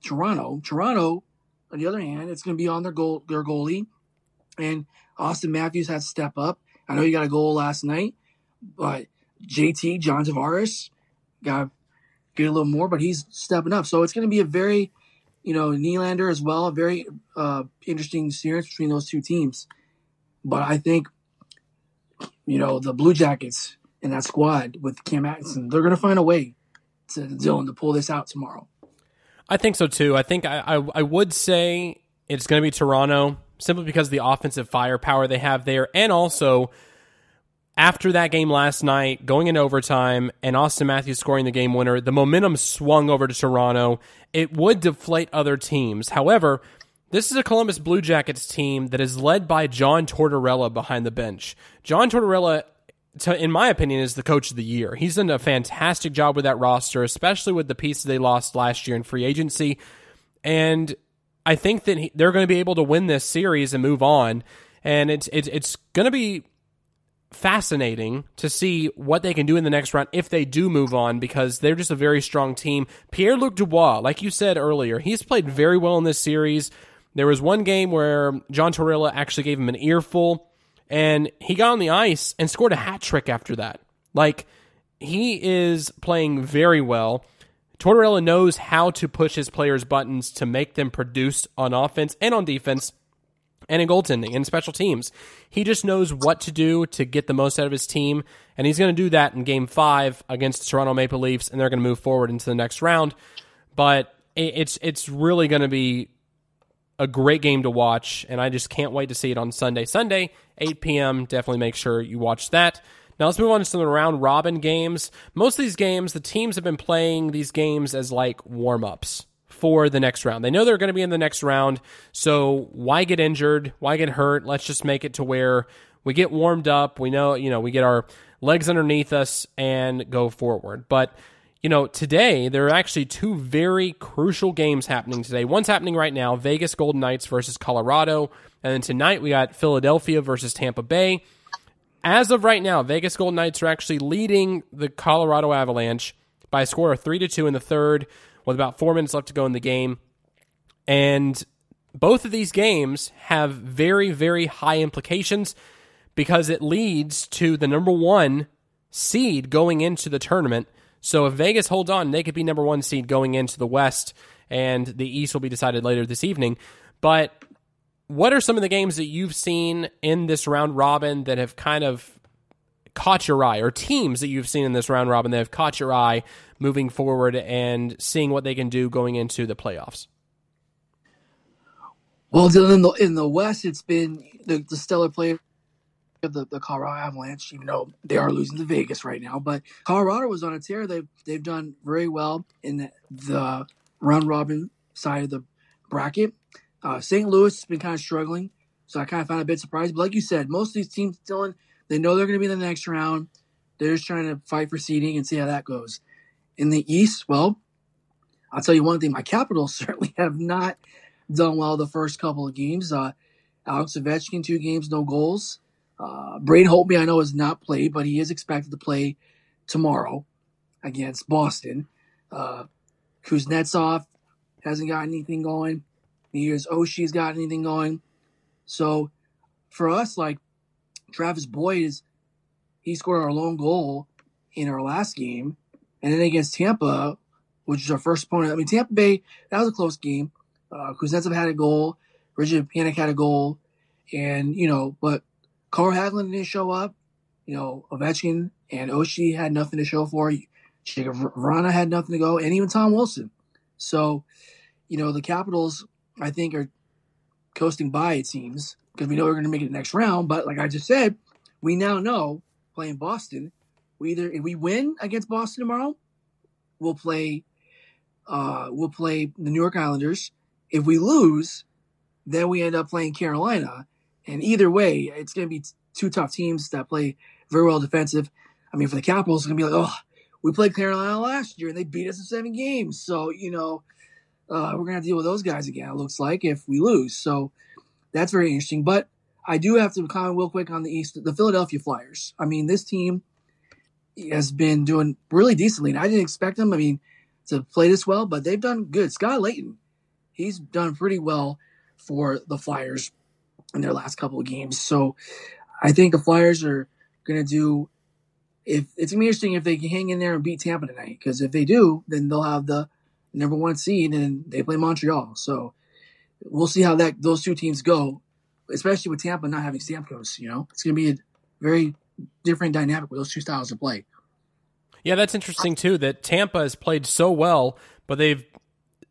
Toronto. Toronto, on the other hand, it's going to be on their goal, their goalie, and Auston Matthews has to step up. I know he got a goal last night, but JT John Tavares got to get a little more, but he's stepping up. So it's going to be a very, you know, Nylander as well, a very uh, interesting series between those two teams. But I think you know, the Blue Jackets in that squad with Cam Atkinson, they're going to find a way to Dylan to pull this out tomorrow. I think so too. I think I, I, I would say it's going to be Toronto simply because the offensive firepower they have there, and also after that game last night, going in overtime, and Auston Matthews scoring the game winner, the momentum swung over to Toronto. It would deflate other teams. However, this is a Columbus Blue Jackets team that is led by John Tortorella behind the bench. John Tortorella, in my opinion, is the coach of the year. He's done a fantastic job with that roster, especially with the pieces they lost last year in free agency. And I think that he, they're going to be able to win this series and move on. And it's it's it's going to be fascinating to see what they can do in the next round if they do move on because they're just a very strong team. Pierre Luc Dubois, like you said earlier, he's played very well in this series. There was one game where John Tortorella actually gave him an earful, and he got on the ice and scored a hat trick after that. Like, he is playing very well. Tortorella knows how to push his players' buttons to make them produce on offense and on defense and in goaltending and special teams. He just knows what to do to get the most out of his team, and he's going to do that in game five against the Toronto Maple Leafs, and they're going to move forward into the next round. But it's it's really going to be a great game to watch, and I just can't wait to see it on Sunday. Sunday, 8 p.m. Definitely make sure you watch that. Now let's move on to some round robin games. Most of these games, the teams have been playing these games as like warm ups for the next round. They know they're going to be in the next round, so why get injured? Why get hurt? Let's just make it to where we get warmed up. We know, you know, we get our legs underneath us and go forward. But you know, today there are actually two very crucial games happening today. One's happening right now, Vegas Golden Knights versus Colorado, and then tonight we got Philadelphia versus Tampa Bay. As of right now, Vegas Golden Knights are actually leading the Colorado Avalanche by a score of 3 to 2 in the third with about 4 minutes left to go in the game. And both of these games have very very high implications because it leads to the number 1 seed going into the tournament. So if Vegas holds on, they could be number 1 seed going into the West and the East will be decided later this evening. But what are some of the games that you've seen in this round robin that have kind of caught your eye, or teams that you've seen in this round robin that have caught your eye moving forward and seeing what they can do going into the playoffs? Well, in the in the West, it's been the, the stellar play of the, the Colorado Avalanche, even though they are losing to Vegas right now. But Colorado was on a tear. They've they've done very well in the, round robin side of the bracket. Uh, St. Louis has been kind of struggling, so I kind of found a bit surprised. But like you said, most of these teams, Dylan, they know they're going to be in the next round. They're just trying to fight for seeding and see how that goes. In the East, well, I'll tell you one thing: my Capitals certainly have not done well the first couple of games. Uh, Alex Ovechkin, two games, no goals. Uh, Braden Holtby, I know, has not played, but he is expected to play tomorrow against Boston. Uh, Kuznetsov hasn't got anything going years Oshie's got anything going. So for us, like Travis Boyd is he scored our lone goal in our last game. And then against Tampa, which is our first opponent. I mean, Tampa Bay, that was a close game. Uh, Kuznetsov had a goal. Richard Panik had a goal. And, you know, but Carl Hagelin didn't show up. You know, Ovechkin and Oshie had nothing to show for. Jakub Vrana had nothing to go. And even Tom Wilson. So, you know, the Capitals I think, are coasting by, it seems, because we know we're going to make it the next round. But like I just said, we now know playing Boston, we either if we win against Boston tomorrow, we'll play uh, we'll play the New York Islanders. If we lose, then we end up playing Carolina. And either way, it's going to be two tough teams that play very well defensive. I mean, for the Capitals, it's going to be like, oh, we played Carolina last year and they beat us in seven games. So, you know, uh, we're gonna have to deal with those guys again. It looks like if we lose, so that's very interesting. But I do have to comment real quick on the East, the Philadelphia Flyers. I mean, this team has been doing really decently, and I didn't expect them. I mean, to play this well, but they've done good. Scott Laughton, he's done pretty well for the Flyers in their last couple of games. So I think the Flyers are gonna do. If it's gonna be interesting if they can hang in there and beat Tampa tonight, because if they do, then they'll have the number one seed, and they play Montreal. So we'll see how that those two teams go, especially with Tampa not having Stamkos. You know, it's going to be a very different dynamic with those two styles of play. Yeah, that's interesting too. That Tampa has played so well, but they've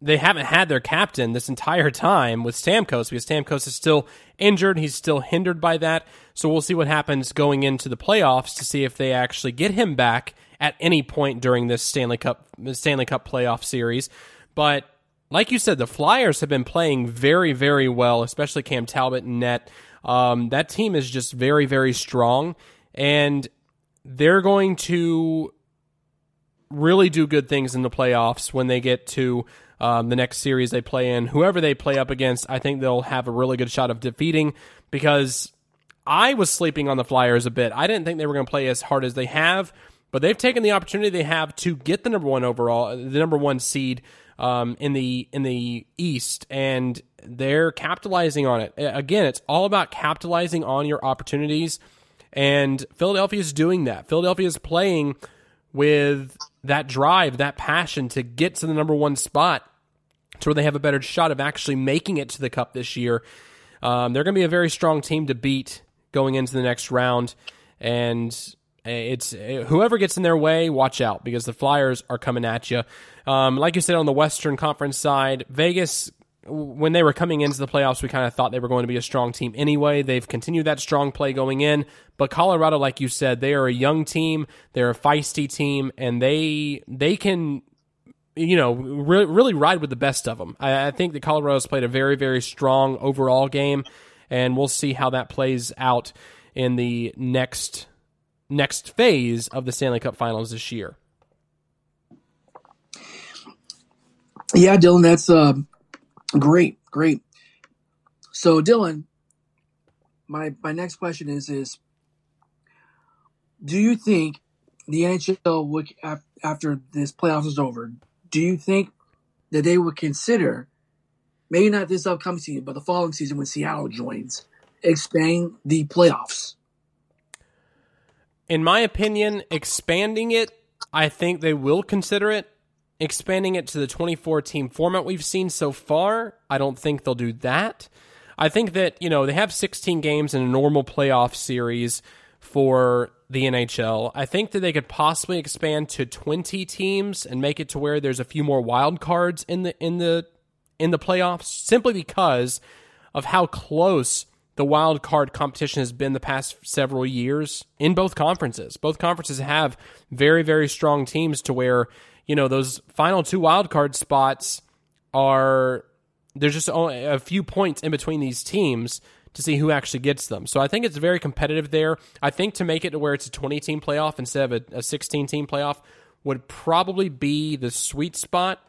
they haven't had their captain this entire time with Stamkos because Stamkos is still injured. He's still hindered by that. So we'll see what happens going into the playoffs to see if they actually get him back at any point during this Stanley Cup Stanley Cup playoff series. But like you said, the Flyers have been playing very, very well, especially Cam Talbot and net. Um, that team is just very, very strong, and they're going to really do good things in the playoffs when they get to um, the next series they play in. Whoever they play up against, I think they'll have a really good shot of defeating because I was sleeping on the Flyers a bit. I didn't think they were going to play as hard as they have. But they've taken the opportunity they have to get the number one overall, the number one seed um, in the in the East, and they're capitalizing on it. Again, it's all about capitalizing on your opportunities, and Philadelphia is doing that. Philadelphia is playing with that drive, that passion to get to the number one spot to where they have a better shot of actually making it to the cup this year. Um, they're going to be a very strong team to beat going into the next round. And it's whoever gets in their way, watch out because the Flyers are coming at you. Um, like you said on the Western Conference side, Vegas when they were coming into the playoffs, we kind of thought they were going to be a strong team anyway. They've continued that strong play going in, but Colorado, like you said, they are a young team, they're a feisty team, and they they can, you know, re- really ride with the best of them. I, I think that Colorado's played a very very strong overall game, and we'll see how that plays out in the next next phase of the Stanley Cup Finals this year. Yeah, Dylan, that's uh, Great, great. So, Dylan, my my next question is is do you think the NHL would after this playoffs is over, do you think that they would consider maybe not this upcoming season, but the following season when Seattle joins, expanding the playoffs? In my opinion, expanding it, I think they will consider it expanding it to the 24 team format we've seen so far, I don't think they'll do that. I think that, you know, they have 16 games in a normal playoff series for the NHL. I think that they could possibly expand to 20 teams and make it to where there's a few more wild cards in the in the in the playoffs simply because of how close the wild card competition has been the past several years in both conferences. Both conferences have very very strong teams to where you know, those final two wild card spots are there's just only a few points in between these teams to see who actually gets them. So I think it's very competitive there. I think to make it to where it's a 20 team playoff instead of a, 16 team playoff would probably be the sweet spot.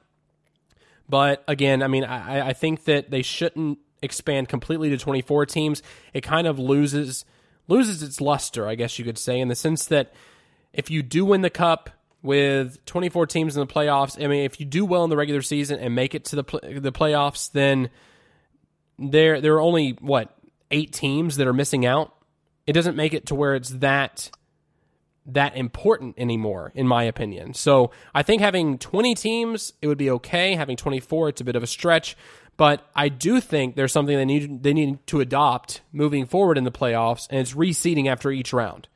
But again, I mean, I, I think that they shouldn't expand completely to 24 teams. It kind of loses loses its luster, I guess you could say, in the sense that if you do win the cup, with 24 teams in the playoffs. I mean, if you do well in the regular season and make it to the the playoffs, then there there are only what eight teams that are missing out. It doesn't make it to where it's that that important anymore, in my opinion. So I think having 20 teams, it would be okay. Having 24, it's a bit of a stretch. But I do think there's something they need they need to adopt moving forward in the playoffs, and it's reseeding after each round.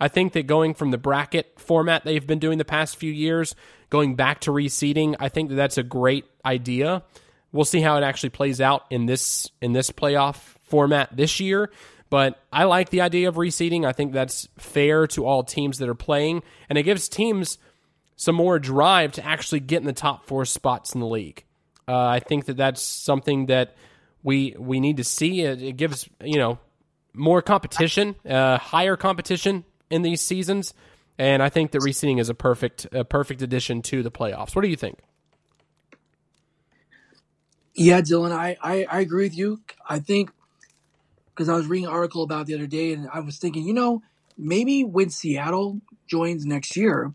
I think that going from the bracket format they've been doing the past few years, going back to reseeding, I think that that's a great idea. We'll see how it actually plays out in this in this playoff format this year. But I like the idea of reseeding. I think that's fair to all teams that are playing, and it gives teams some more drive to actually get in the top four spots in the league. Uh, I think that that's something that we we need to see. It, it gives you know more competition, uh, higher competition in these seasons, and I think that reseeding is a perfect a perfect addition to the playoffs. What do you think? Yeah, Dylan, I, I, I agree with you. I think because I was reading an article about the other day, and I was thinking, you know, maybe when Seattle joins next year,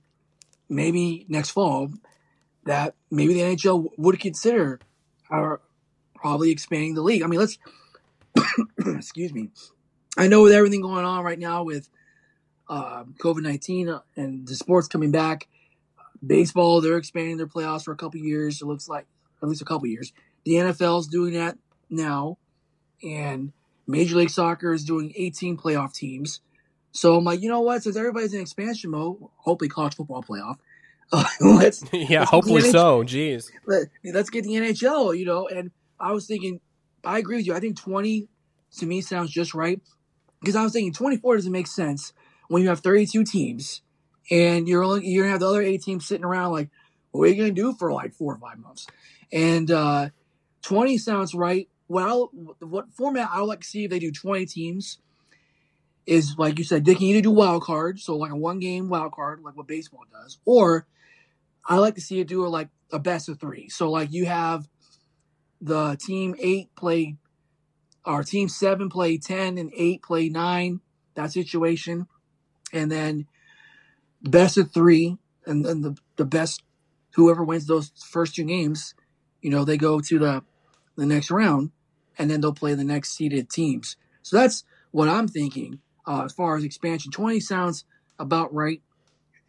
maybe next fall, that maybe the NHL would consider our probably expanding the league. I mean, let's excuse me. I know with everything going on right now with uh, COVID 19 uh, and the sports coming back. Baseball, they're expanding their playoffs for a couple years. It looks like at least a couple years. The NFL is doing that now, and Major League Soccer is doing 18 playoff teams. So I'm like, you know what? Since everybody's in expansion mode, hopefully college football playoff. Uh, let's yeah, let's hopefully so. Jeez, let, let's get the NHL. You know, and I was thinking, I agree with you. I think 20 to me sounds just right because I was thinking 24 doesn't make sense when you have 32 teams and you're only you're gonna have the other eight teams sitting around like, what are you gonna do for like four or five months? And uh, 20 sounds right. What I what format I would like to see if they do 20 teams is like you said, they can either do wild card, so like a one game wild card, like what baseball does, or I like to see it do a, like a best of three. So like you have the team eight play, or team seven play ten, and eight play nine. That situation and then best of three, and then the, the best whoever wins those first two games, you know, they go to the the next round, and then they'll play the next seeded teams. So that's what I'm thinking uh, as far as expansion. Twenty sounds about right.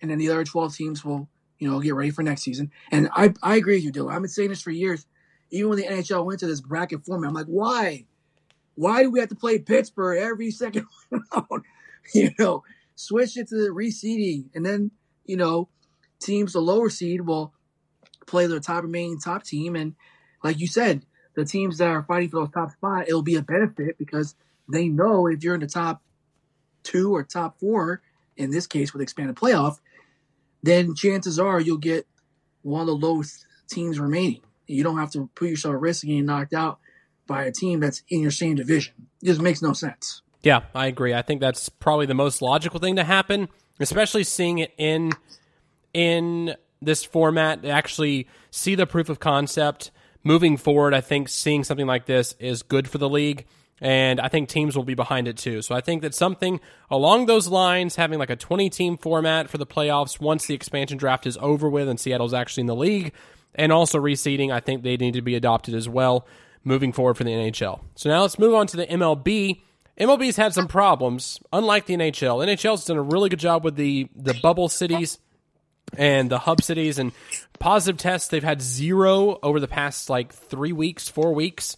and then the other 12 teams will, you know, get ready for next season. And I, I agree with you, Dylan. I've been saying this for years. Even when the NHL went to this bracket format, I'm like, why? Why do we have to play Pittsburgh every second round? you know, switch it to the reseeding, and then you know, teams the lower seed will play their top remaining top team, and like you said, the teams that are fighting for those top spot, it'll be a benefit because they know if you're in the top two or top four, in this case with expanded playoff, then chances are you'll get one of the lowest teams remaining. You don't have to put yourself at risk of getting knocked out by a team that's in your same division. It just makes no sense. Yeah, I agree. I think that's probably the most logical thing to happen, especially seeing it in in this format. Actually, see the proof of concept moving forward. I think seeing something like this is good for the league and I think teams will be behind it too. So I think that something along those lines, having like a 20 team format for the playoffs once the expansion draft is over with and Seattle's actually in the league, and also reseeding, I think they need to be adopted as well moving forward for the NHL. So now let's move on to the MLB. MLB's had some problems, unlike the NHL. NHL's done a really good job with the the bubble cities and the hub cities and positive tests. They've had zero over the past like three weeks, four weeks.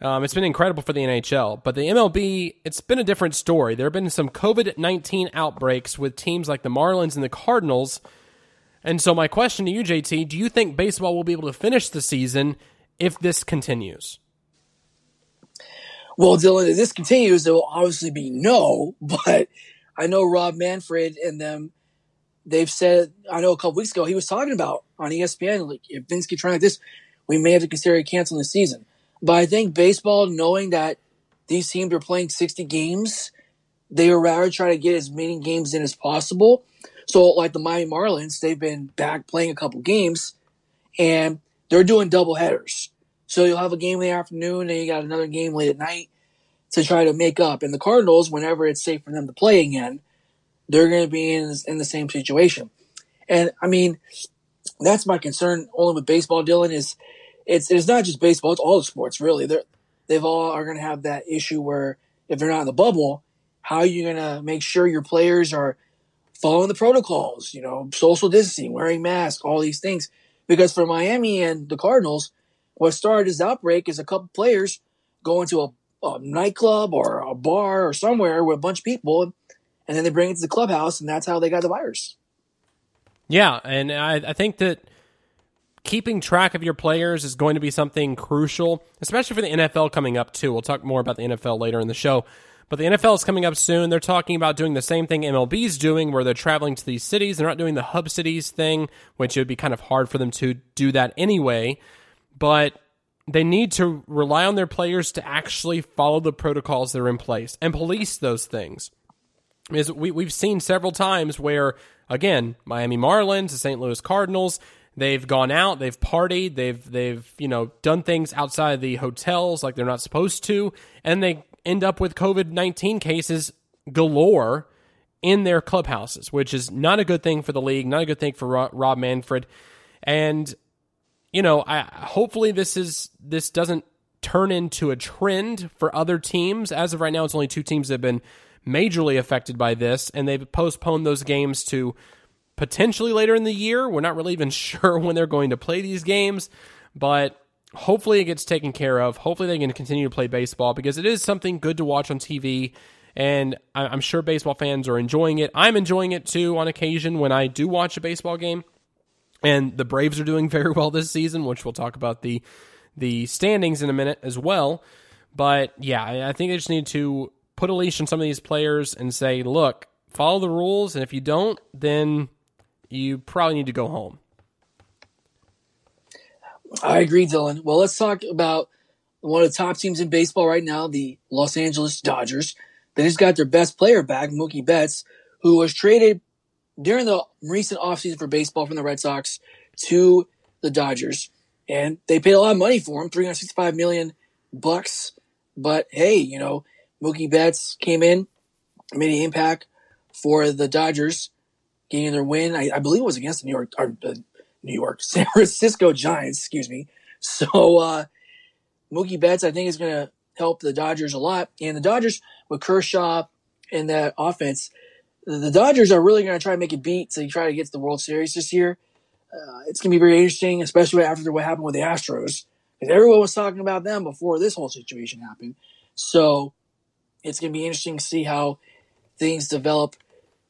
Um, it's been incredible for the NHL, but the MLB, it's been a different story. There have been some COVID 19 outbreaks with teams like the Marlins and the Cardinals. And so, my question to you, JT, do you think baseball will be able to finish the season if this continues? Well, Dylan, if this continues, there will obviously be no, but I know Rob Manfred and them, they've said, I know a couple weeks ago, he was talking about on ESPN, like, if things keep trying like this, we may have to consider canceling the season. But I think baseball, knowing that these teams are playing 60 games, they would rather try to get as many games in as possible. So, like the Miami Marlins, they've been back playing a couple games and they're doing double headers. So you'll have a game in the afternoon and you got another game late at night to try to make up. And the Cardinals, whenever it's safe for them to play again, they're going to be in, in the same situation. And I mean, that's my concern only with baseball, Dylan, is it's it's not just baseball; it's all the sports really. They're they've all are going to have that issue where if they're not in the bubble, how are you going to make sure your players are following the protocols? You know, social distancing, wearing masks, all these things. Because for Miami and the Cardinals, what started this outbreak is a couple players going to a, a nightclub or a bar or somewhere with a bunch of people, and then they bring it to the clubhouse, and that's how they got the virus. Yeah, and I, I think that keeping track of your players is going to be something crucial, especially for the NFL coming up too. We'll talk more about the NFL later in the show. But the NFL is coming up soon. They're talking about doing the same thing MLB is doing, where they're traveling to these cities. They're not doing the hub cities thing, which it would be kind of hard for them to do that anyway. But they need to rely on their players to actually follow the protocols that are in place and police those things. Is we, we've seen several times where, again, Miami Marlins, the St. Louis Cardinals, They've gone out, they've partied, they've they've you know done things outside the hotels like they're not supposed to, and they end up with COVID nineteen cases galore in their clubhouses, which is not a good thing for the league, not a good thing for Rob Manfred, and you know, I hopefully this is this doesn't turn into a trend for other teams. As of right now, it's only two teams that have been majorly affected by this, and they've postponed those games to potentially later in the year. We're not really even sure when they're going to play these games, but hopefully it gets taken care of. Hopefully they can continue to play baseball because it is something good to watch on TV. And I'm sure baseball fans are enjoying it. I'm enjoying it too on occasion when I do watch a baseball game. And the Braves are doing very well this season, which we'll talk about the the standings in a minute as well. But yeah, I think they just need to put a leash on some of these players and say, look, follow the rules, and if you don't, then you probably need to go home. I agree, Dylan. Well, let's talk about one of the top teams in baseball right now, the Los Angeles Dodgers. They just got their best player back, Mookie Betts, who was traded during the recent offseason for baseball from the Red Sox to the Dodgers. And they paid a lot of money for him, 365 million bucks. But hey, you know, Mookie Betts came in, made an impact for the Dodgers getting their win. I, I, believe it was against the New York, or, uh, New York, San Francisco Giants. Excuse me. So uh, Mookie Betts, I think, is going to help the Dodgers a lot. And the Dodgers with Kershaw and that offense, the Dodgers are really going to try to make it beat to try to get to the World Series this year. Uh, it's going to be very interesting, especially after what happened with the Astros, because everyone was talking about them before this whole situation happened. So it's going to be interesting to see how things develop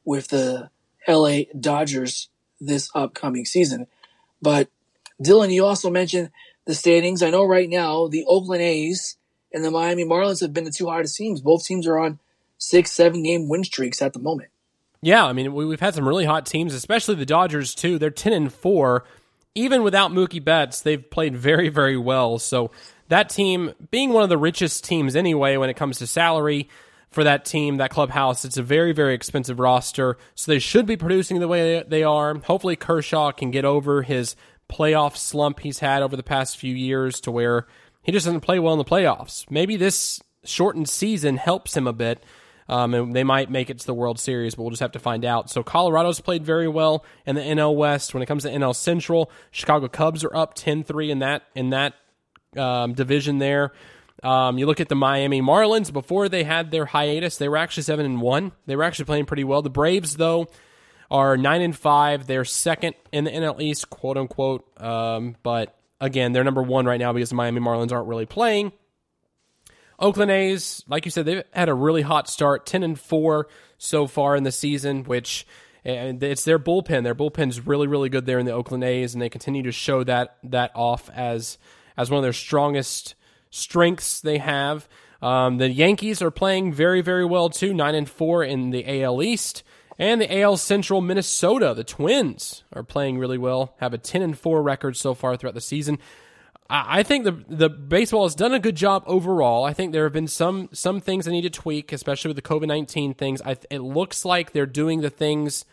with the LA Dodgers this upcoming season. But Dylan, you also mentioned the standings. I know right now the Oakland A's and the Miami Marlins have been the two hottest teams. Both teams are on six, seven game win streaks at the moment. Yeah, I mean we, have had some really hot teams, especially the Dodgers too. They're ten and four, even without Mookie Betts. They've played very, very well. So that team, being one of the richest teams anyway, when it comes to salary for that team, that clubhouse, it's a very, very expensive roster. So they should be producing the way they are. Hopefully, Kershaw can get over his playoff slump he's had over the past few years, to where he just doesn't play well in the playoffs. Maybe this shortened season helps him a bit um, and they might make it to the World Series, but we'll just have to find out. So Colorado's played very well in the NL West. When it comes to NL Central, Chicago Cubs are up 10-3 in that in that um, division there. Um, you look at the Miami Marlins before they had their hiatus, they were actually seven and one. They were actually playing pretty well. The Braves, though, are nine and five. They're second in the NL East, quote unquote. Um, but again, they're number one right now because the Miami Marlins aren't really playing. Oakland A's, like you said, they've had a really hot start, ten and four so far in the season, which and it's their bullpen. Their bullpen's really, really good there in the Oakland A's, and they continue to show that that off as as one of their strongest strengths they have. Um, the Yankees are playing very, very well too, nine and four in the AL East. And the AL Central Minnesota, the Twins, are playing really well. Have a ten and four record so far throughout the season. I think the the baseball has done a good job overall. I think there have been some some things I need to tweak, especially with the COVID nineteen things. I, it looks like they're doing the things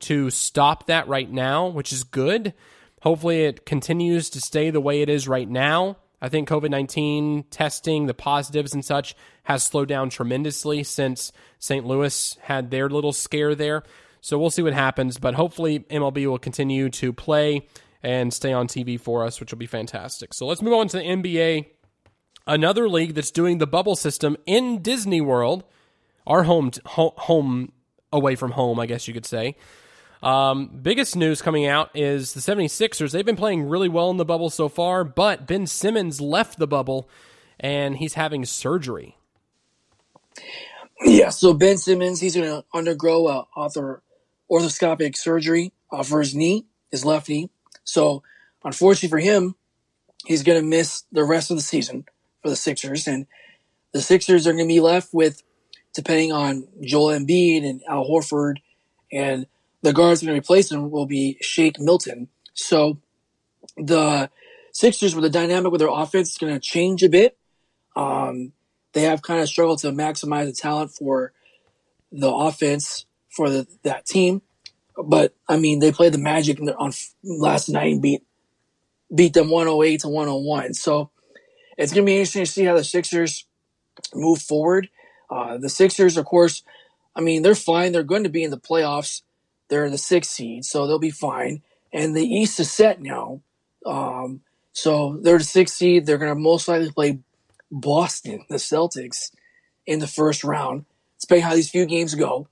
to stop that right now, which is good. Hopefully, it continues to stay the way it is right now. I think COVID nineteen testing, the positives and such, has slowed down tremendously since St. Louis had their little scare there. So we'll see what happens, but hopefully MLB will continue to play and stay on TV for us, which will be fantastic. So let's move on to the NBA, another league that's doing the bubble system in Disney World, our home home away from home, I guess you could say. Um, biggest news coming out is the 76ers. They've been playing really well in the bubble so far, but Ben Simmons left the bubble and he's having surgery. Yeah, so Ben Simmons, he's going to undergo a author arthroscopic surgery uh, for his knee, his left knee. So unfortunately for him, he's going to miss the rest of the season for the Sixers. And the Sixers are going to be left with, depending on Joel Embiid and Al Horford, and the guards going to replace him will be Shake Milton. So the Sixers with the dynamic with their offense is going to change a bit. Um, they have kind of struggled to maximize the talent for the offense for the, that team. But I mean, they played the Magic on last night and beat beat them 108 to 101. So it's going to be interesting to see how the Sixers move forward. Uh, the Sixers, of course, I mean, they're fine. They're going to be in the playoffs. They're the sixth seed, so they'll be fine. And the East is set now. Um, so they're the sixth seed. They're going to most likely play Boston, the Celtics, in the first round. It's depending how these few games go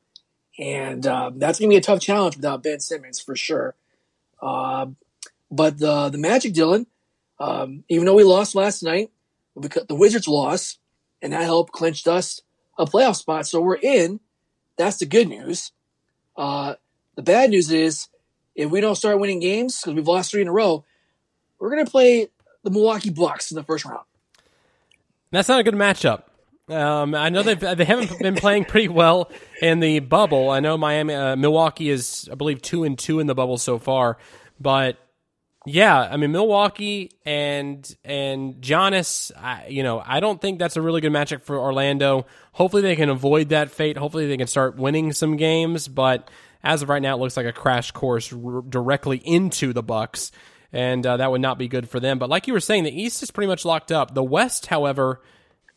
and uh, that's gonna be a tough challenge without Ben Simmons for sure. Uh, but the the Magic, Dylan, um, even though we lost last night, because the Wizards lost, and that helped clinch us a playoff spot, so we're in. That's the good news. Uh, the bad news is if we don't start winning games because we've lost three in a row, we're gonna play the Milwaukee Bucks in the first round. That's not a good matchup. Um, I know they've they haven't been playing pretty well in the bubble. I know Miami, uh, Milwaukee is I believe two and two in the bubble so far, but yeah, I mean Milwaukee and and Giannis. I, you know, I don't think that's a really good matchup for Orlando. Hopefully, they can avoid that fate. Hopefully, they can start winning some games. But as of right now, it looks like a crash course r- directly into the Bucks, and uh, that would not be good for them. But like you were saying, the East is pretty much locked up. The West, however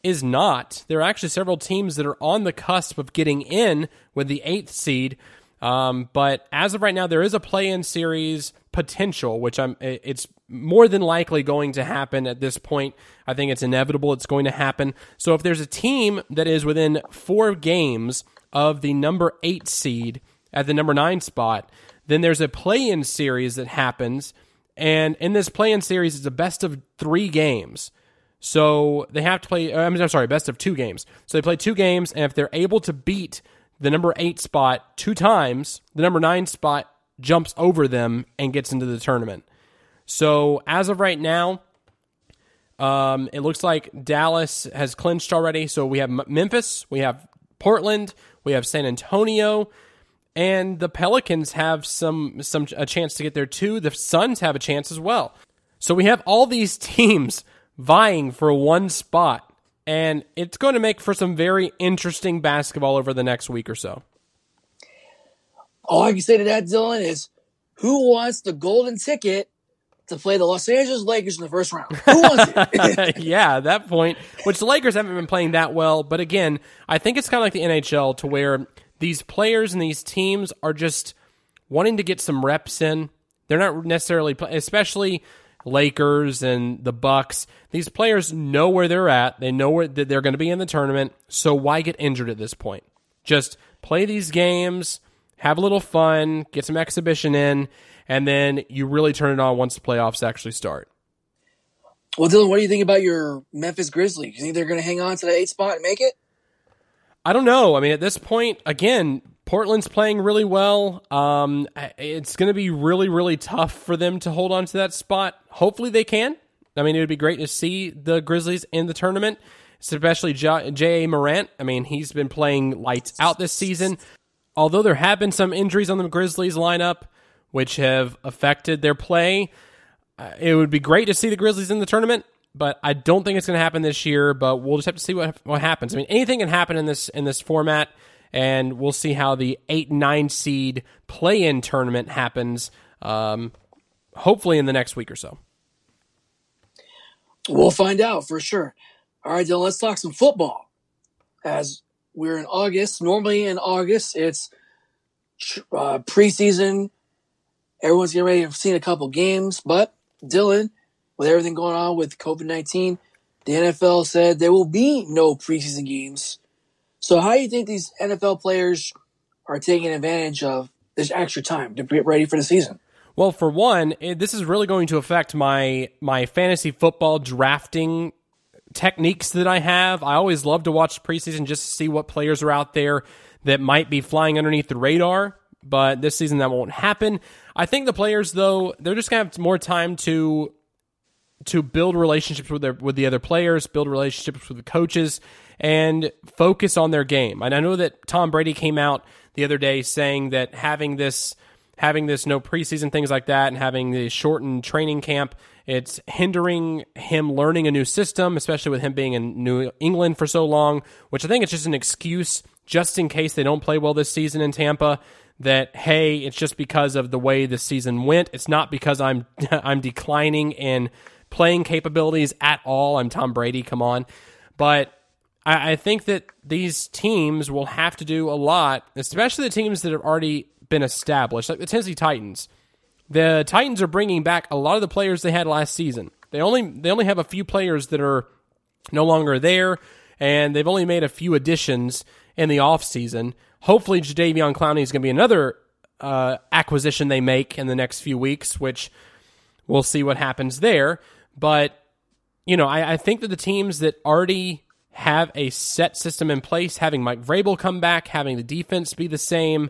is not. There are actually several teams that are on the cusp of getting in with the eighth seed. Um, but as of right now, there is a play-in series potential, which I'm. It's more than likely going to happen at this point. I think it's inevitable. It's going to happen. So if there's a team that is within four games of the number eight seed at the number nine spot. Then there's a play in series that happens. And in this play in series, it's a best of three games. So they have to play, uh, I'm sorry, best of two games. So they play two games. And if they're able to beat the number eight spot two times, the number nine spot jumps over them and gets into the tournament. So as of right now, um, it looks like Dallas has clinched already. So we have Memphis, we have Portland, we have San Antonio, and the Pelicans have some some a chance to get there too. The Suns have a chance as well. So we have all these teams vying for one spot, and it's going to make for some very interesting basketball over the next week or so. All I can say to that, Dylan, is who wants the golden ticket to play the Los Angeles Lakers in the first round. Who wants it? yeah, at that point, which the Lakers haven't been playing that well. But again, I think it's kind of like the NHL to where these players and these teams are just wanting to get some reps in. They're not necessarily, especially Lakers and the Bucks. These players know where they're at. They know where that they're going to be in the tournament. So why get injured at this point? Just play these games, have a little fun, get some exhibition in, and then you really turn it on once the playoffs actually start. Well, Dylan, what do you think about your Memphis Grizzlies? You think they're going to hang on to the eight spot and make it? I don't know. I mean, at this point, again, Portland's playing really well. Um, it's going to be really, really tough for them to hold on to that spot. Hopefully, they can. I mean, it would be great to see the Grizzlies in the tournament, especially Ja Morant. I mean, he's been playing lights out this season. Although there have been some injuries on the Grizzlies lineup, which have affected their play. Uh, it would be great to see the Grizzlies in the tournament, but I don't think it's going to happen this year. But we'll just have to see what what happens. I mean, anything can happen in this in this format, and we'll see how the eight nine seed play in tournament happens. Um, hopefully, in the next week or so. We'll find out for sure. All right, Dylan, let's talk some football. As we're in August, normally in August it's uh, preseason Everyone's getting ready. I've seen a couple games, but Dylan, with everything going on with COVID 19, the NFL said there will be no preseason games. So, how do you think these NFL players are taking advantage of this extra time to get ready for the season? Well, for one, eh, this is really going to affect my my fantasy football drafting techniques that I have. I always love to watch preseason just to see what players are out there that might be flying underneath the radar but this season that won't happen. I think the players, though, they're just gonna have more time to to build relationships with their with the other players, build relationships with the coaches, and focus on their game. And I know that Tom Brady came out the other day saying that having this having this no preseason things like that and having the shortened training camp it's hindering him learning a new system especially with him being in new england for so long which i think it's just an excuse just in case they don't play well this season in tampa that hey, it's just because of the way the season went. It's not because I'm I'm declining in playing capabilities at all. I'm Tom Brady, come on. But I, I think that these teams will have to do a lot, especially the teams that have already been established, like the Tennessee Titans. The Titans are bringing back a lot of the players they had last season. They only they only have a few players that are no longer there, and they've only made a few additions in the offseason. Hopefully, Jadeveon Clowney is going to be another uh, acquisition they make in the next few weeks, which we'll see what happens there. But, you know, I, I think that the teams that already have a set system in place, having Mike Vrabel come back, having the defense be the same,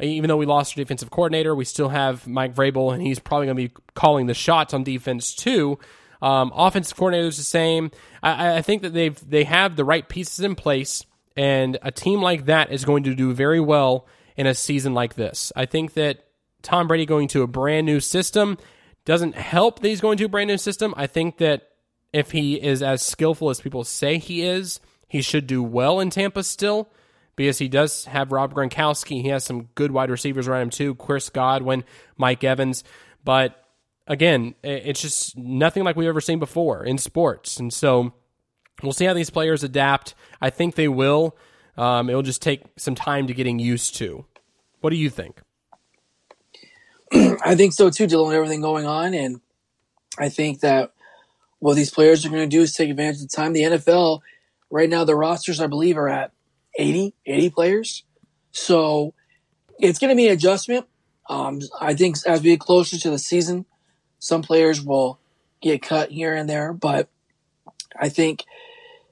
even though we lost our defensive coordinator, we still have Mike Vrabel, and he's probably going to be calling the shots on defense too. Um, offensive coordinator is the same. I, I, think that they've they have the right pieces in place. And a team like that is going to do very well in a season like this. I think that Tom Brady going to a brand new system doesn't help that he's going to a brand new system. I think that if he is as skillful as people say he is, he should do well in Tampa still because he does have Rob Gronkowski. He has some good wide receivers around him too, Chris Godwin, Mike Evans. But again, it's just nothing like we've ever seen before in sports. And so We'll see how these players adapt. I think they will. Um, it'll just take some time to getting used to. What do you think? I think so too, Dylan. With everything going on, and I think that what these players are going to do is take advantage of the time. The NFL right now, the rosters I believe are at 80, 80 players. So it's going to be an adjustment. Um, I think as we get closer to the season, some players will get cut here and there, but I think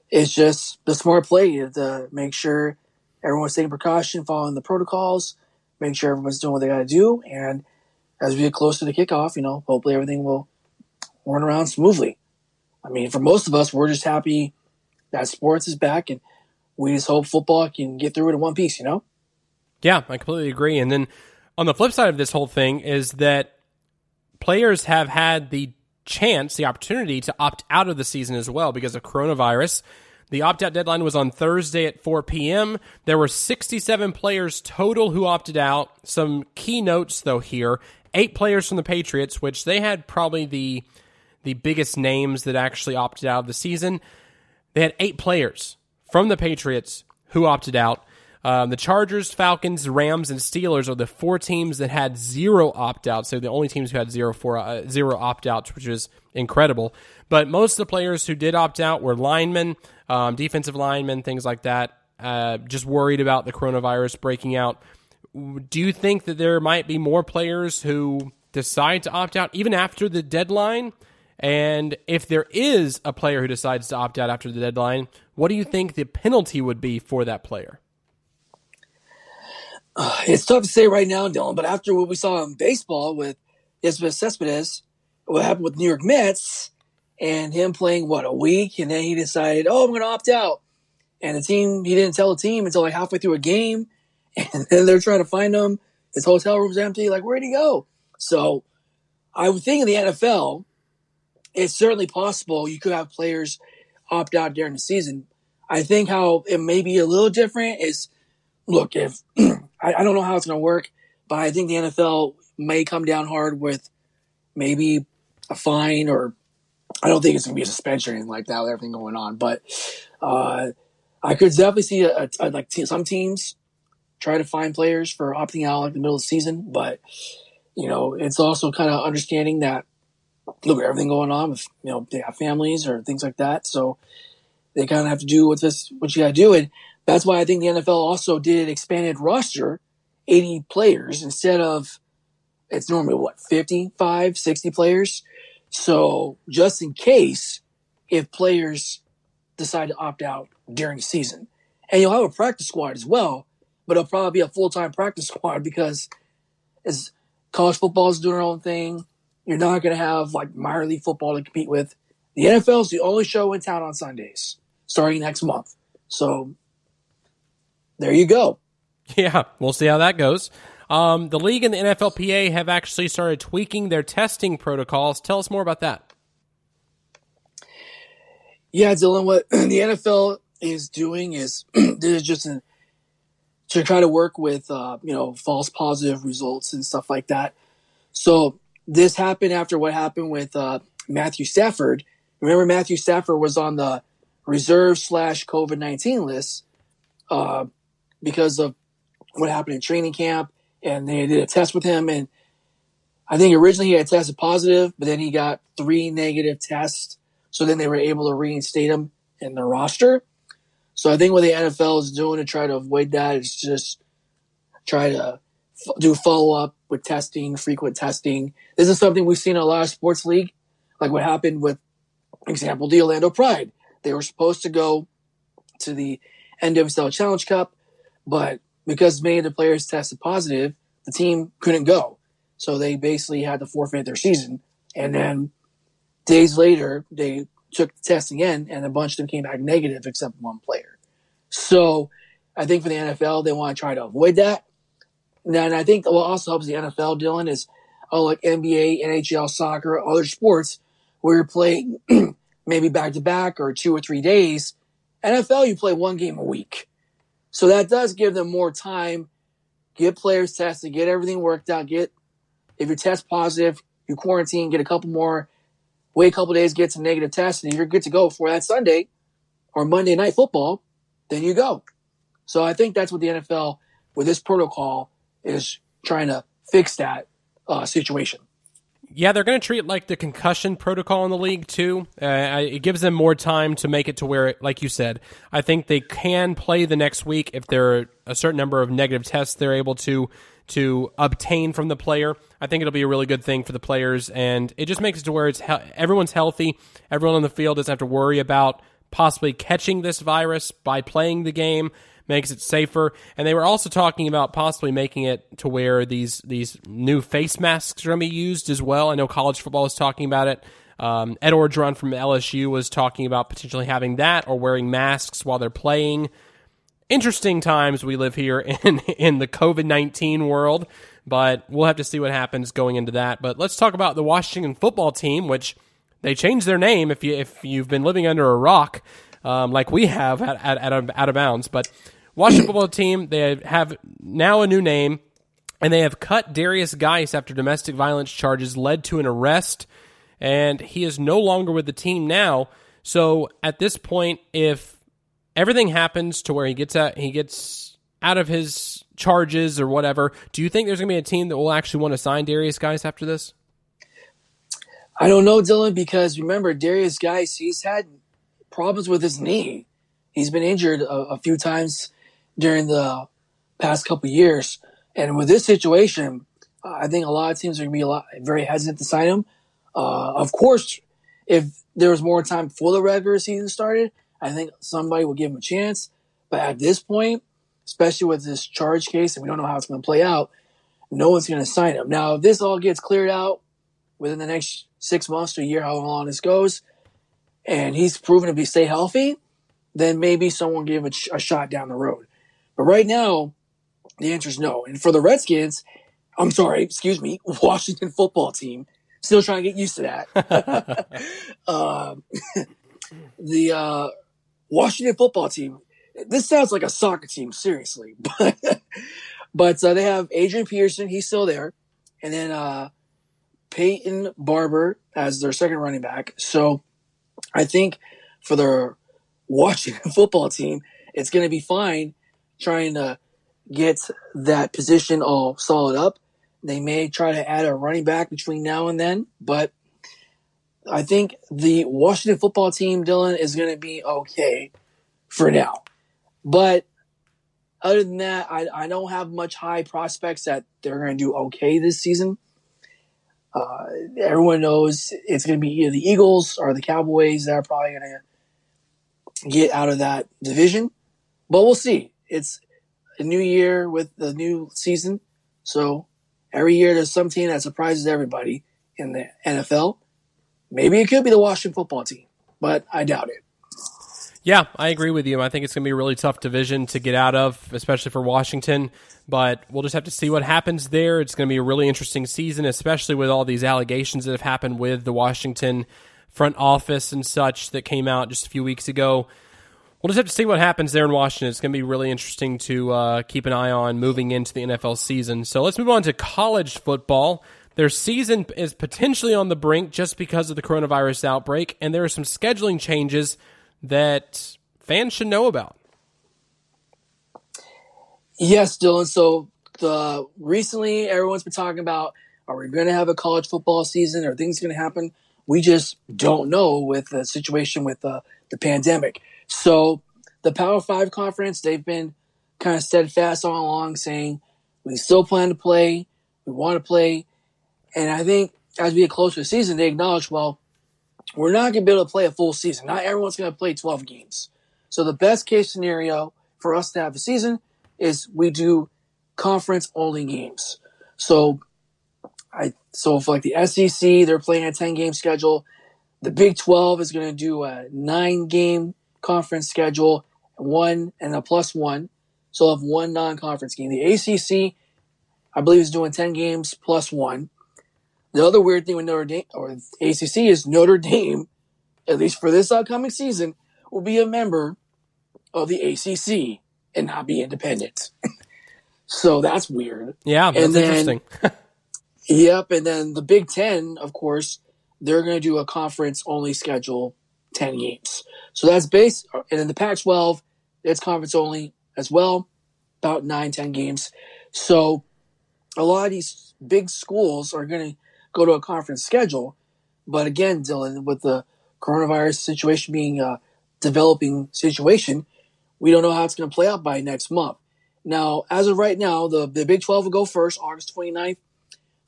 it's just the smart play to make sure everyone's taking precaution, following the protocols, make sure everyone's doing what they got to do. And as we get closer to kickoff, you know, hopefully everything will run around smoothly. I mean, for most of us, we're just happy that sports is back and we just hope football can get through it in one piece, you know? Yeah, I completely agree. And then on the flip side of this whole thing is that players have had the chance, the opportunity to opt out of the season as well because of coronavirus. The opt out deadline was on Thursday at 4 p.m. There were 67 players total who opted out. Some key notes, though, here eight players from the Patriots, which they had probably the the biggest names that actually opted out of the season. They had eight players from the Patriots who opted out. Um, the Chargers, Falcons, Rams, and Steelers are the four teams that had zero opt outs. So the only teams who had zero, uh, zero opt outs, which is incredible. But most of the players who did opt out were linemen, um, defensive linemen, things like that. Uh, just worried about the coronavirus breaking out. Do you think that there might be more players who decide to opt out even after the deadline? And if there is a player who decides to opt out after the deadline, what do you think the penalty would be for that player? Uh, it's tough to say right now, Dylan, but after what we saw in baseball with Isabel Cespedes, what happened with New York Mets, and him playing, what, a week, and then he decided, oh, I'm going to opt out. And the team, he didn't tell the team until like halfway through a game, and they're trying to find him. His hotel room's empty. Like, where'd he go? So I would think in the NFL, it's certainly possible you could have players opt out during the season. I think how it may be a little different is look, if I, I don't know how it's going to work, but I think the NFL may come down hard with maybe a fine or I don't think it's going to be a suspension or anything like that with everything going on. But uh, I could definitely see a, a, like t- some teams try to find players for opting out like the middle of the season. But you know, it's also kind of understanding that look at everything going on with you know they have families or things like that, so they kind of have to do what this what you got to do, and that's why I think the NFL also did an expanded roster, eighty players instead of it's normally what 55, 60 players. So just in case if players decide to opt out during season, and you'll have a practice squad as well, but it'll probably be a full time practice squad because as college football is doing their own thing, you're not going to have like minor league football to compete with. The NFL is the only show in town on Sundays starting next month. So there you go. Yeah, we'll see how that goes. Um, the league and the NFLPA have actually started tweaking their testing protocols. Tell us more about that. Yeah, Dylan, what the NFL is doing is this is just an, to try to work with uh, you know false positive results and stuff like that. So this happened after what happened with uh, Matthew Stafford. Remember, Matthew Stafford was on the reserve slash COVID nineteen list uh, because of what happened in training camp, and they did a test with him, and I think originally he had tested positive, but then he got three negative tests, so then they were able to reinstate him in the roster. So I think what the NFL is doing to try to avoid that is just try to f- do follow up with testing, frequent testing. This is something we've seen in a lot of sports league, like what happened with, example, the Orlando Pride. They were supposed to go to the NWSL Challenge Cup, but because many of the players tested positive, the team couldn't go. So they basically had to forfeit their season. And then days later, they took the test again, and a bunch of them came back negative except one player. So I think for the NFL, they want to try to avoid that. And I think what also helps the NFL, Dylan, is oh, like NBA, NHL, soccer, other sports where you're playing maybe back to back or two or three days. NFL, you play one game a week. So that does give them more time, get players tested, get everything worked out, get, if you test positive, you quarantine, get a couple more, wait a couple days, get some negative tests, and you're good to go for that Sunday or Monday night football, then you go. So I think that's what the NFL with this protocol is trying to fix that uh, situation. Yeah, they're going to treat like the concussion protocol in the league too. Uh, it gives them more time to make it to where, like you said, I think they can play the next week if there are a certain number of negative tests they're able to to obtain from the player. I think it'll be a really good thing for the players, and it just makes it to where it's he- everyone's healthy. Everyone on the field doesn't have to worry about possibly catching this virus by playing the game makes it safer. And they were also talking about possibly making it to where these these new face masks are going to be used as well. I know college football is talking about it. Um, Ed Orgeron from LSU was talking about potentially having that or wearing masks while they're playing. Interesting times we live here in in the COVID nineteen world, but we'll have to see what happens going into that. But let's talk about the Washington football team, which they changed their name. If you if you've been living under a rock, um, like we have at, at, at out of bounds, but Washington football team they have now a new name, and they have cut Derrius Guice after domestic violence charges led to an arrest, and he is no longer with the team now. So at this point, if everything happens to where he gets out, he gets out of his charges or whatever, do you think there's going to be a team that will actually want to sign Derrius Guice after this? I don't know, Dylan, because remember Derrius Guice, he's had problems with his knee. He's been injured a, a few times during the past couple years, and with this situation, I think a lot of teams are going to be a lot very hesitant to sign him. Uh, of course, if there was more time before the regular season started, I think somebody will give him a chance. But at this point, especially with this charge case, and we don't know how it's going to play out, no one's going to sign him. Now, if this all gets cleared out within the next six months to a year, however long this goes, and he's proven to be stay healthy, then maybe someone give a, a shot down the road. But right now, the answer is no. And for the Redskins, I'm sorry, excuse me, Washington football team, still trying to get used to that. um, the uh, Washington football team. This sounds like a soccer team, seriously. But but uh, they have Adrian Peterson, he's still there, and then uh, Peyton Barber as their second running back. So I think for the Washington football team, it's going to be fine trying to get that position all solid up. They may try to add a running back between now and then, but I think the Washington football team, Dylan, is going to be okay for now. But other than that, I, I don't have much high prospects that they're going to do okay this season. Uh, everyone knows it's going to be either the Eagles or the Cowboys that are probably going to get out of that division. But we'll see. It's a new year with the new season. So every year there's some team that surprises everybody in the NFL. Maybe it could be the Washington football team, but I doubt it. Yeah, I agree with you. I think it's going to be a really tough division to get out of, especially for Washington. But we'll just have to see what happens there. It's going to be a really interesting season, especially with all these allegations that have happened with the Washington front office and such that came out just a few weeks ago. We'll just have to see what happens there in Washington. It's going to be really interesting to uh, keep an eye on moving into the NFL season. So let's move on to college football. Their season is potentially on the brink just because of the coronavirus outbreak, and there are some scheduling changes that fans should know about. Yes, Dylan. So the recently everyone's been talking about are we going to have a college football season? Are things going to happen? We just don't know with the situation with the, the pandemic. So the Power Five conference, they've been kind of steadfast all along saying we still plan to play, we want to play. And I think as we get closer to the season, they acknowledge, well, we're not going to be able to play a full season. Not everyone's going to play 12 games. So the best case scenario for us to have a season is we do conference only games. So I, so for like the SEC, they're playing a 10 game schedule. The Big 12 is going to do a nine game conference schedule, one and a plus one. So they'll have one non conference game. The ACC, I believe, is doing 10 games plus one. The other weird thing with Notre Dame or ACC is Notre Dame, at least for this upcoming season, will be a member of the ACC and not be independent. so that's weird. Yeah, that's and then, interesting. yep, and then the Big Ten, of course, they're going to do a conference only schedule, ten games. So that's base, and then the Pac-12, it's conference only as well, about nine, ten games. So a lot of these big schools are going to go to a conference schedule. But again, Dylan, with the coronavirus situation being a developing situation, we don't know how it's going to play out by next month. Now, as of right now, the, the Big 12 will go first, August 29th,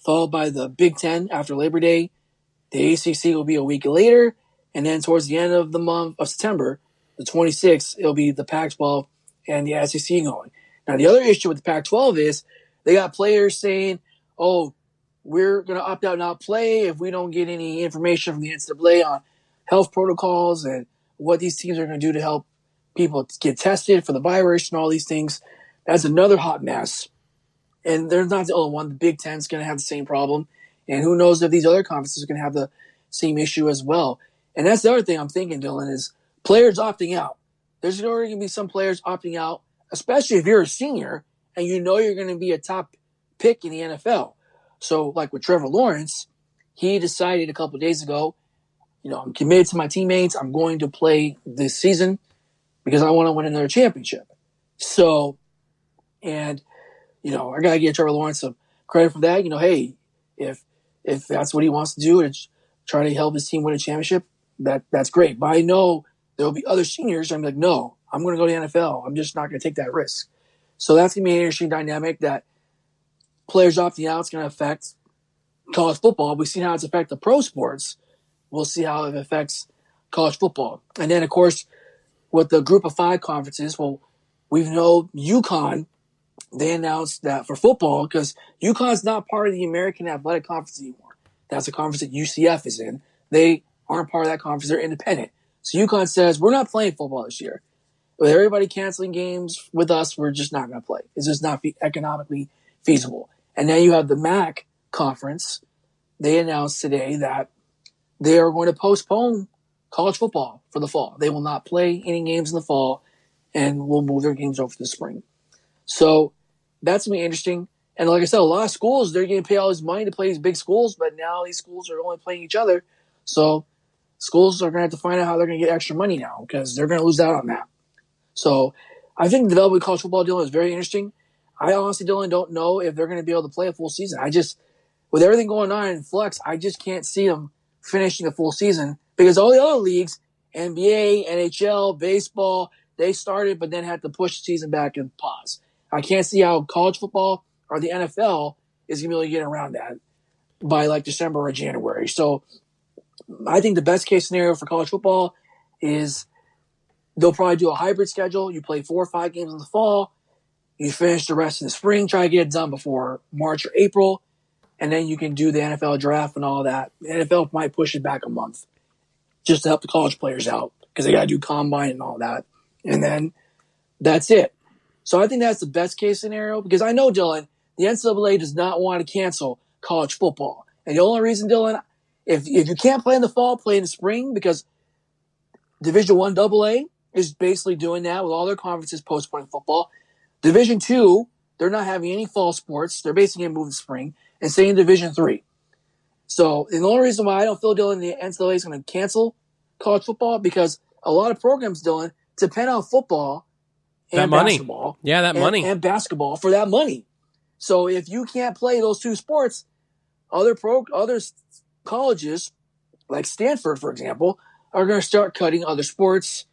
followed by the Big 10 after Labor Day. The ACC will be a week later. And then towards the end of the month of September, the 26th, it'll be the Pac 12 and the SEC going. Now, the other issue with the Pac 12 is they got players saying, oh, we're going to opt out and not play if we don't get any information from the NCAA on health protocols and what these teams are going to do to help people get tested for the virus and all these things. That's another hot mess. And they're not the only one. The Big Ten's going to have the same problem. And who knows if these other conferences are going to have the same issue as well. And that's the other thing I'm thinking, Dylan, is players opting out. There's already going to be some players opting out, especially if you're a senior and you know you're going to be a top pick in the NFL. So, like with Trevor Lawrence, he decided a couple days ago, you know, I'm committed to my teammates. I'm going to play this season because I want to win another championship. So, and you know, I gotta give Trevor Lawrence some credit for that. You know, hey, if if that's what he wants to do and try to help his team win a championship, that that's great. But I know there will be other seniors. I'm like, no, I'm going to go to the NFL. I'm just not going to take that risk. So that's going to be an interesting dynamic that players opting out is going to affect college football. We've seen how it's affected pro sports. We'll see how it affects college football. And then, of course, with the group of five conferences, well, we know UConn, they announced that for football, because UConn's not part of the American Athletic Conference anymore. That's a conference that UCF is in. They aren't part of that conference. They're independent. So UConn says, we're not playing football this year. With everybody canceling games with us, we're just not going to play. It's just not economically feasible. And now you have the MAC conference. They announced today that they are going to postpone college football for the fall. They will not play any games in the fall and will move their games over to the spring. So that's going to be interesting. And like I said, a lot of schools, they're getting paid all this money to play these big schools, but now these schools are only playing each other. So schools are going to have to find out how they're going to get extra money now because they're going to lose out on that. So I think the development of college football, deal is very interesting. I honestly, Dylan, don't know if they're going to be able to play a full season. I just, with everything going on in flux, I just can't see them finishing a full season because all the other leagues, NBA, NHL, baseball, they started but then had to push the season back and pause. I can't see how college football or the NFL is going to be able to get around that by like December or January. So I think the best case scenario for college football is they'll probably do a hybrid schedule. You play four or five games in the fall. You finish the rest in the spring, try to get it done before March or April. And then you can do the NFL draft and all that. The NFL might push it back a month just to help the college players out because they got to do combine and all that. And then that's it. So I think that's the best case scenario because I know, Dylan, the NCAA does not want to cancel college football. And the only reason, Dylan, if if you can't play in the fall, play in the spring because Division One AA is basically doing that with all their conferences postponing football. Division Two, they're not having any fall sports. They're basically going to move to spring and stay in Division Three. So the only reason why I don't feel Dylan the NCAA is going to cancel college football because a lot of programs, Dylan, depend on football and that money. basketball. Yeah, that and, money. and basketball for that money. So if you can't play those two sports, other pro other colleges, like Stanford, for example, are going to start cutting other sports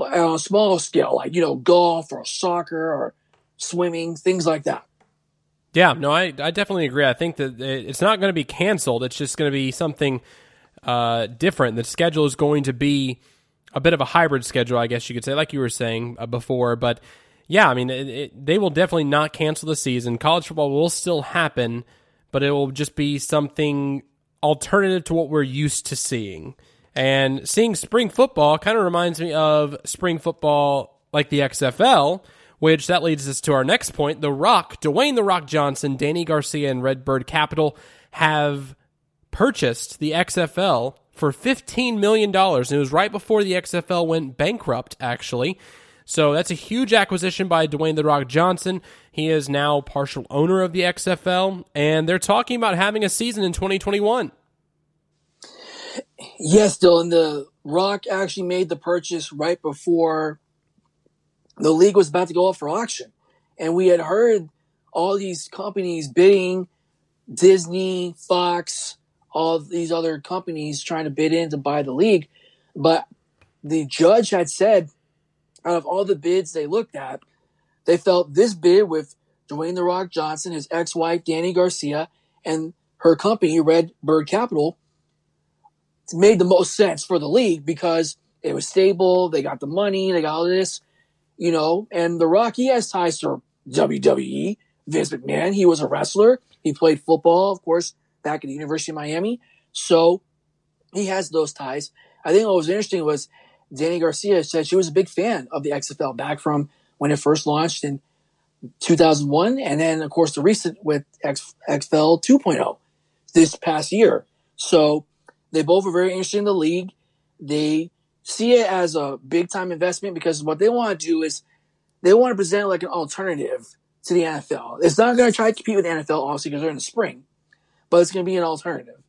on a small scale, like, you know, golf or soccer or swimming, things like that. Yeah, no, I, I definitely agree. I think that it's not going to be canceled. It's just going to be something uh, different. The schedule is going to be a bit of a hybrid schedule, I guess you could say, like you were saying uh, before. But yeah, I mean, it, it, they will definitely not cancel the season. College football will still happen, but it will just be something alternative to what we're used to seeing. And seeing spring football kind of reminds me of spring football like the XFL, which that leads us to our next point. The Rock, Dwayne The Rock Johnson, Dany Garcia, and RedBird Capital have purchased the XFL for $15 million. And it was right before the XFL went bankrupt, actually. So that's a huge acquisition by Dwayne The Rock Johnson. He is now partial owner of the XFL, and they're talking about having a season in 2021. Yes, Dylan. The Rock actually made the purchase right before the league was about to go up for auction. And we had heard all these companies bidding Disney, Fox, all these other companies trying to bid in to buy the league. But the judge had said, out of all the bids they looked at, they felt this bid with Dwayne The Rock Johnson, his ex wife, Dany Garcia, and her company, Red Bird Capital, made the most sense for the league because it was stable. They got the money. They got all this, you know, and The Rock, he has ties to WWE. Vince McMahon, he was a wrestler. He played football, of course, back at the University of Miami. So he has those ties. I think what was interesting was Dany Garcia said she was a big fan of the XFL back from when it first launched in 2001. And then, of course, the recent with X, XFL 2.0 this past year. So they both are very interested in the league. They see it as a big time investment because what they want to do is they want to present like an alternative to the NFL. It's not going to try to compete with the NFL, obviously, because they're in the spring, but it's going to be an alternative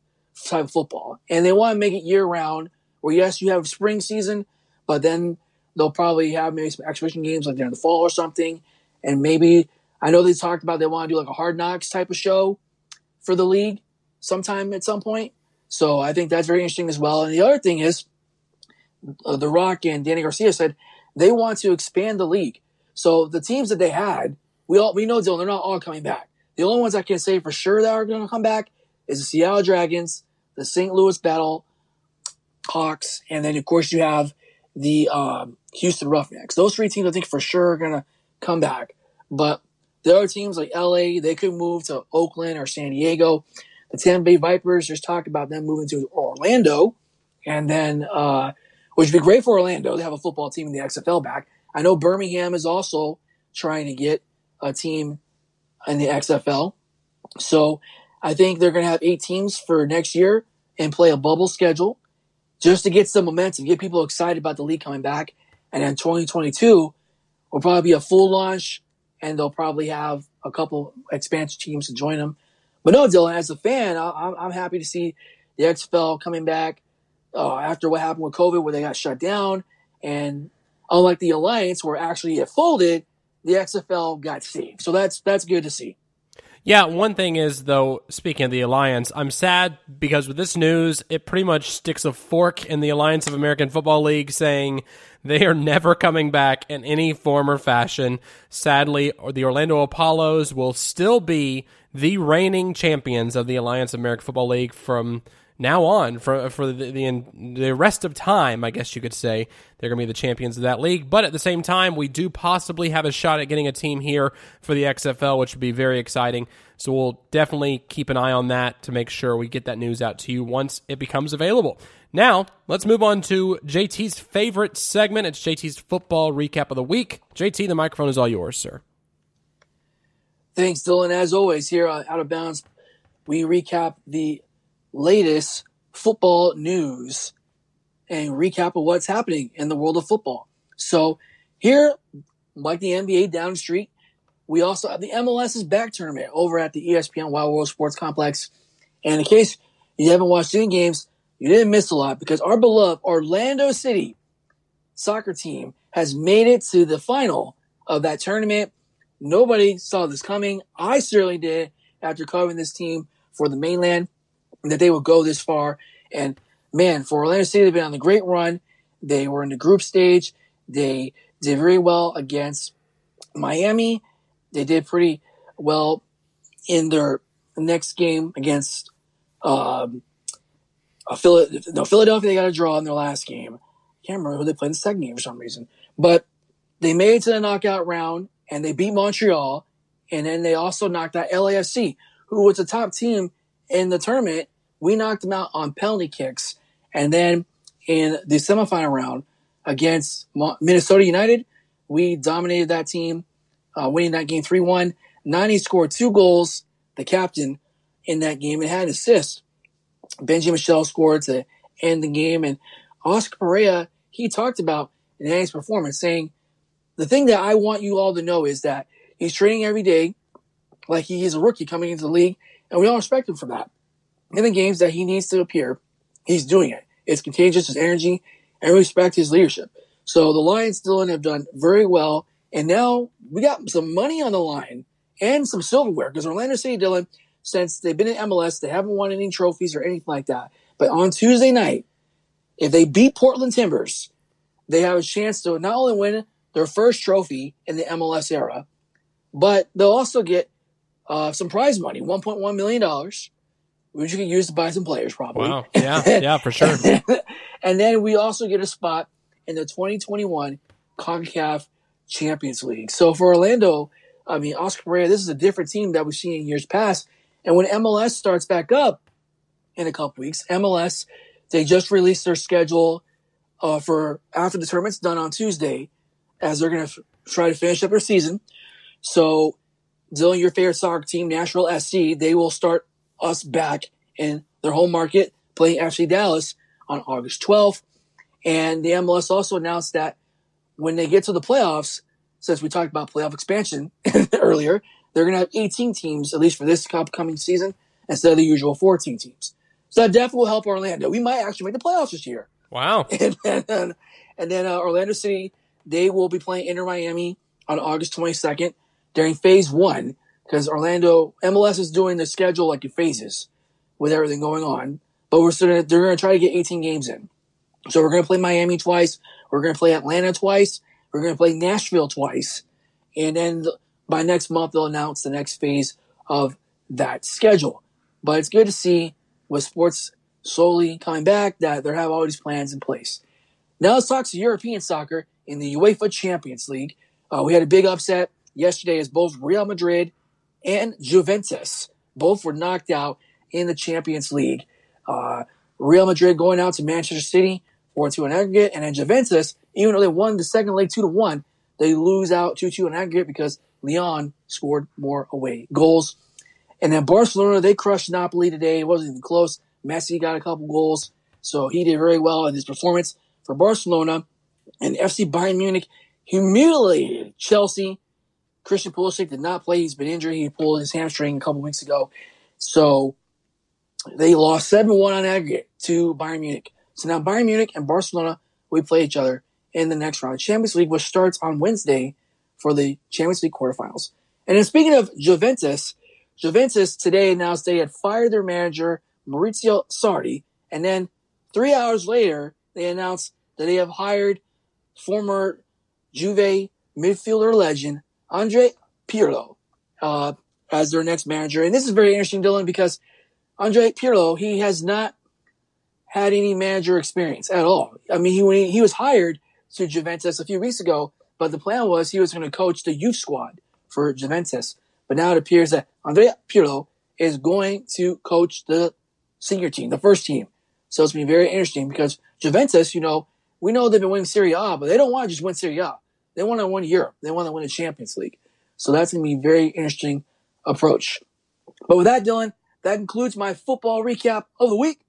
type of football. And they want to make it year round where, yes, you have spring season, but then they'll probably have maybe some exhibition games like during the fall or something. And maybe, I know they talked about they want to do like a hard knocks type of show for the league sometime at some point. So I think that's very interesting as well. And the other thing is, uh, The Rock and Dany Garcia said they want to expand the league. So the teams that they had, we all we know Dylan, they're not all coming back. The only ones I can say for sure that are going to come back is the Seattle Dragons, the St. Louis Battle Hawks, and then of course you have the um, Houston Roughnecks. Those three teams I think for sure are going to come back. But the other teams like LA, they could move to Oakland or San Diego. The Tampa Bay Vipers, there's talk about them moving to Orlando, and then uh, which would be great for Orlando. They have a football team in the XFL back. I know Birmingham is also trying to get a team in the XFL. So I think they're going to have eight teams for next year and play a bubble schedule just to get some momentum, get people excited about the league coming back. And then 2022 will probably be a full launch and they'll probably have a couple expansion teams to join them. But no, Dylan, as a fan, I, am happy to see the XFL coming back uh, after what happened with COVID, where they got shut down. And unlike the Alliance, where actually it folded, the XFL got saved. So that's that's good to see. Yeah, one thing is though, speaking of the alliance, I'm sad because with this news, it pretty much sticks a fork in the Alliance of American Football League, saying they are never coming back in any form or fashion. Sadly, the Orlando Apollos will still be the reigning champions of the Alliance of American Football League from now on for for the, the, the rest of time, I guess you could say they're going to be the champions of that league. But at the same time, we do possibly have a shot at getting a team here for the XFL, which would be very exciting. So we'll definitely keep an eye on that to make sure we get that news out to you once it becomes available. Now, let's move on to JT's favorite segment. It's JT's football recap of the week. JT, the microphone is all yours, sir. Thanks, Dylan. As always, here on Out of Bounds, we recap the latest football news and recap of what's happening in the world of football. So here, like the NBA down the street, we also have the MLS's back tournament over at the ESPN Wide World Sports Complex. And in case you haven't watched any games, you didn't miss a lot because our beloved Orlando City soccer team has made it to the final of that tournament. Nobody saw this coming. I certainly did after covering this team for the mainland that they would go this far. And man, for Orlando City, they've been on the great run. They were in the group stage. They did very well against Miami. They did pretty well in their next game against um. No, Philadelphia. They got a draw in their last game. I can't remember who they played in the second game for some reason, but they made it to the knockout round and they beat Montreal. And then they also knocked out LAFC, who was a top team in the tournament, we knocked them out on penalty kicks. And then in the semifinal round against Minnesota United, we dominated that team, uh, winning that game 3 1. Nani scored two goals, the captain, in that game and had an assist. Benji Michel scored to end the game. And Oscar Pareja, he talked about Nani's performance, saying, The thing that I want you all to know is that he's training every day like he is a rookie coming into the league and we all respect him for that. In the games that he needs to appear, he's doing it. It's contagious, his energy, and respect his leadership. So the Lions, Dylan, have done very well. And now we got some money on the line and some silverware because Orlando City, Dylan, since they've been in MLS. They haven't won any trophies or anything like that. But on Tuesday night, if they beat Portland Timbers, they have a chance to not only win their first trophy in the MLS era, but they'll also get uh, some prize money, $1.1 million, which you can use to buy some players probably. Wow. Yeah, yeah, for sure. and then we also get a spot in the 2021 CONCACAF Champions League. So for Orlando, I mean, Oscar Pareja, this is a different team that we've seen in years past. And when MLS starts back up in a couple weeks, MLS, they just released their schedule uh, for after the tournament's done on Tuesday, as they're going to f- try to finish up their season. So, Dylan, your favorite soccer team, Nashville SC, they will start us back in their home market playing FC Dallas on August 12th. And the MLS also announced that when they get to the playoffs, since we talked about playoff expansion earlier, they're going to have 18 teams, at least for this upcoming season, instead of the usual 14 teams. So that definitely will help Orlando. We might actually make the playoffs this year. Wow. And then, and then uh, Orlando City, they will be playing Inter Miami on August 22nd during phase one because Orlando MLS is doing the schedule like in phases with everything going on. But we're still, they're going to try to get 18 games in. So we're going to play Miami twice. We're going to play Atlanta twice. We're going to play Nashville twice. And then by next month, they'll announce the next phase of that schedule. But it's good to see with sports slowly coming back that they have all these plans in place. Now let's talk to European soccer in the UEFA Champions League. Uh, we had a big upset yesterday as both Real Madrid and Juventus both were knocked out in the Champions League. Uh, Real Madrid going out to Manchester City 4 2 in aggregate, and then Juventus, even though they won the second leg 2 to 1, they lose out 2 2 in aggregate because Lyon scored more away goals. And then Barcelona, they crushed Napoli today. It wasn't even close. Messi got a couple goals, so he did very well in his performance for Barcelona. And FC Bayern Munich humiliated Chelsea. Christian Pulisic did not play. He's been injured. He pulled his hamstring a couple weeks ago. So they lost 7-1 on aggregate to Bayern Munich. So now Bayern Munich and Barcelona will play each other in the next round of Champions League, which starts on Wednesday for the Champions League quarterfinals. And then speaking of Juventus, Juventus today announced they had fired their manager, Maurizio Sarri, and then three hours later, they announced that they have hired former Juve midfielder legend, Andre Pirlo, uh, as their next manager. And this is very interesting, Dylan, because Andre Pirlo, he has not had any manager experience at all. I mean, he, he was hired to Juventus a few weeks ago, but the plan was he was going to coach the youth squad for Juventus. But now it appears that Andrea Pirlo is going to coach the senior team, the first team. So it's been very interesting because Juventus, you know, we know they've been winning Serie A, but they don't want to just win Serie A. They want to win Europe. They want to win the Champions League. So that's going to be a very interesting approach. But with that, Dylan, that concludes my football recap of the week.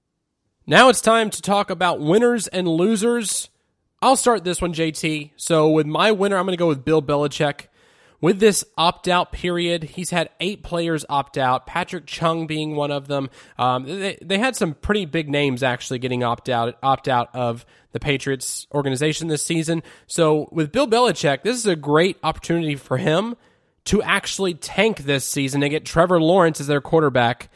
Now it's time to talk about winners and losers. I'll start this one, JT. So with my winner, I'm going to go with Bill Belichick. With this opt out period, he's had eight players opt out, Patrick Chung being one of them. Um, they, they had some pretty big names actually getting opt out, opt out of the Patriots organization this season. So with Bill Belichick, this is a great opportunity for him to actually tank this season and get Trevor Lawrence as their quarterback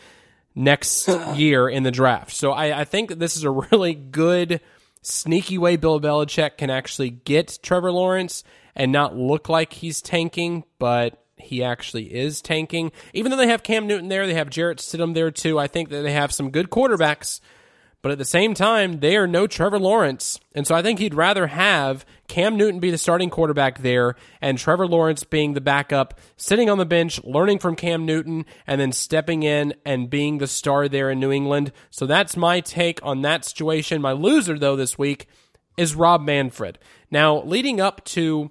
next year in the draft. So I, I think that this is a really good, sneaky way Bill Belichick can actually get Trevor Lawrence and not look like he's tanking, but he actually is tanking. Even though they have Cam Newton there, they have Jarrett Stidham there too. I think that they have some good quarterbacks, but at the same time, they are no Trevor Lawrence. And so I think he'd rather have Cam Newton be the starting quarterback there and Trevor Lawrence being the backup, sitting on the bench, learning from Cam Newton, and then stepping in and being the star there in New England. So that's my take on that situation. My loser, though, this week is Rob Manfred. Now, leading up to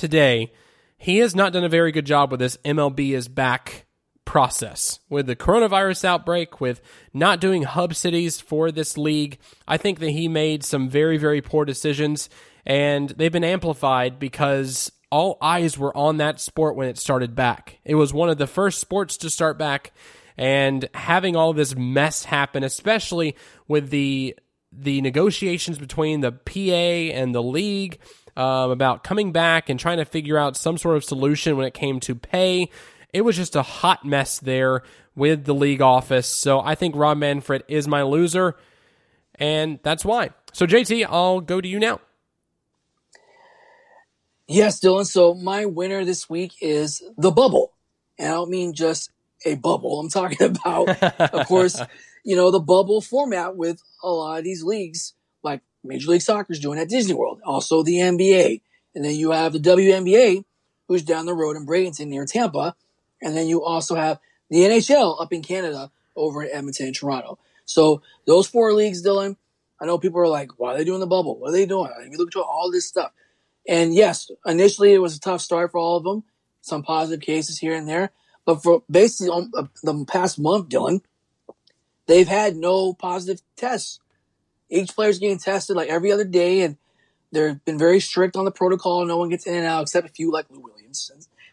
today, he has not done a very good job with this MLB is back process. With the coronavirus outbreak, with not doing hub cities for this league, I think that he made some very, very poor decisions, and they've been amplified because all eyes were on that sport when it started back. It was one of the first sports to start back, and having all this mess happen, especially with the the negotiations between the PA and the league um, about coming back and trying to figure out some sort of solution when it came to pay. It was just a hot mess there with the league office. So I think Rob Manfred is my loser, and that's why. So JT, I'll go to you now. Yes, Dylan. So my winner this week is the bubble. And I don't mean just a bubble. I'm talking about, of course, you know, the bubble format with a lot of these leagues, like Major League Soccer is doing at Disney World, also the NBA. And then you have the WNBA, who's down the road in Bradenton near Tampa. And then you also have the NHL up in Canada over in Edmonton and Toronto. So those four leagues, Dylan, I know people are like, why are they doing the bubble? What are they doing? I mean, look at all this stuff. And yes, initially it was a tough start for all of them. Some positive cases here and there, but for basically on, uh, the past month, Dylan, they've had no positive tests. Each player's getting tested like every other day, and they've been very strict on the protocol. No one gets in and out except a few, like Lou Williams.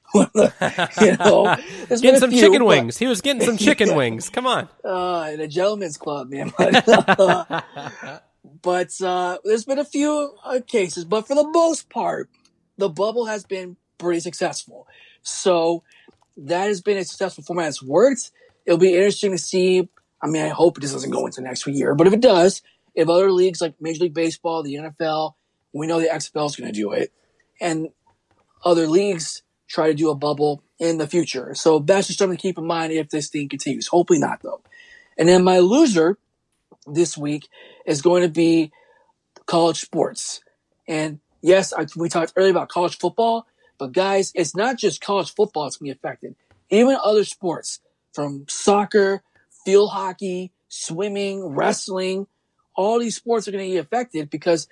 you know, getting some few, chicken but, wings. He was getting some chicken wings. Come on. Uh, in a gentleman's club, man. But uh, there's been a few uh, cases, but for the most part, the bubble has been pretty successful. So that has been a successful format. It's worked. It'll be interesting to see. I mean, I hope this doesn't go into next year, but if it does, if other leagues like Major League Baseball, the NFL, we know the XFL is going to do it, and other leagues try to do a bubble in the future. So that's just something to keep in mind if this thing continues. Hopefully not, though. And then my loser this week is going to be college sports. And yes, I, we talked earlier about college football, but guys, it's not just college football that's going to be affected. Even other sports from soccer, field hockey, swimming, wrestling, all these sports are going to be affected because,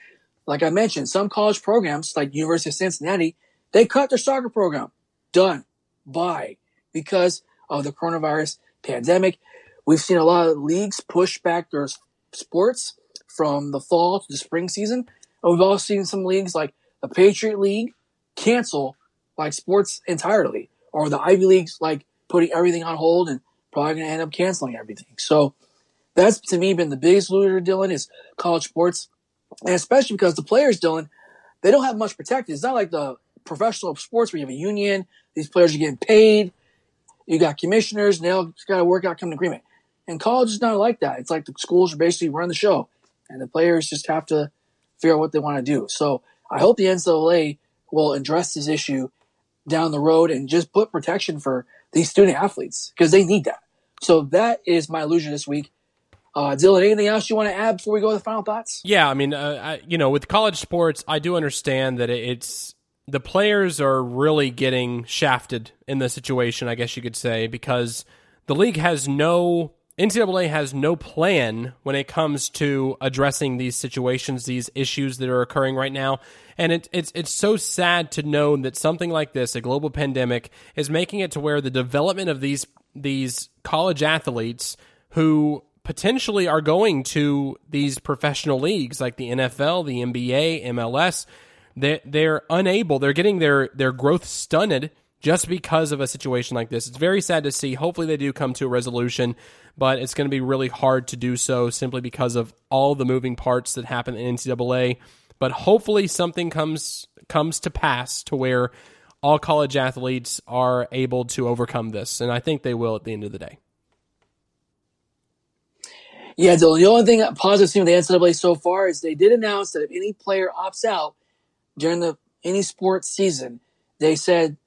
like I mentioned, some college programs like University of Cincinnati, they cut their soccer program. Done. Bye. Because of the coronavirus pandemic. We've seen a lot of leagues push back their sports from the fall to the spring season. And we've also seen some leagues like the Patriot League cancel like sports entirely, or the Ivy Leagues like putting everything on hold and probably going to end up canceling everything. So that's to me been the biggest loser, Dylan, is college sports, and especially because the players, Dylan, they don't have much protected. It's not like the professional sports where you have a union. These players are getting paid. You got commissioners, and they all got to work out, come to agreement. And college is not like that. It's like the schools are basically run the show, and the players just have to figure out what they want to do. So I hope the NCAA will address this issue down the road and just put protection for these student athletes because they need that. So that is my illusion this week. Uh, Dylan, anything else you want to add before we go to the final thoughts? Yeah, I mean, uh, I, you know, with college sports, I do understand that it's the players are really getting shafted in the situation, I guess you could say, because the league has no NCAA has no plan when it comes to addressing these situations, these issues that are occurring right now. And it, it's it's so sad to know that something like this, a global pandemic, is making it to where the development of these these college athletes who potentially are going to these professional leagues like the NFL, the NBA, MLS, they they're unable, they're getting their their growth stunted just because of a situation like this. It's very sad to see. Hopefully, they do come to a resolution, but it's going to be really hard to do so simply because of all the moving parts that happen in NCAA. But hopefully, something comes comes to pass to where all college athletes are able to overcome this, and I think they will at the end of the day. Yeah. The only thing positive seen with the NCAA so far is they did announce that if any player opts out during the any sports season, they said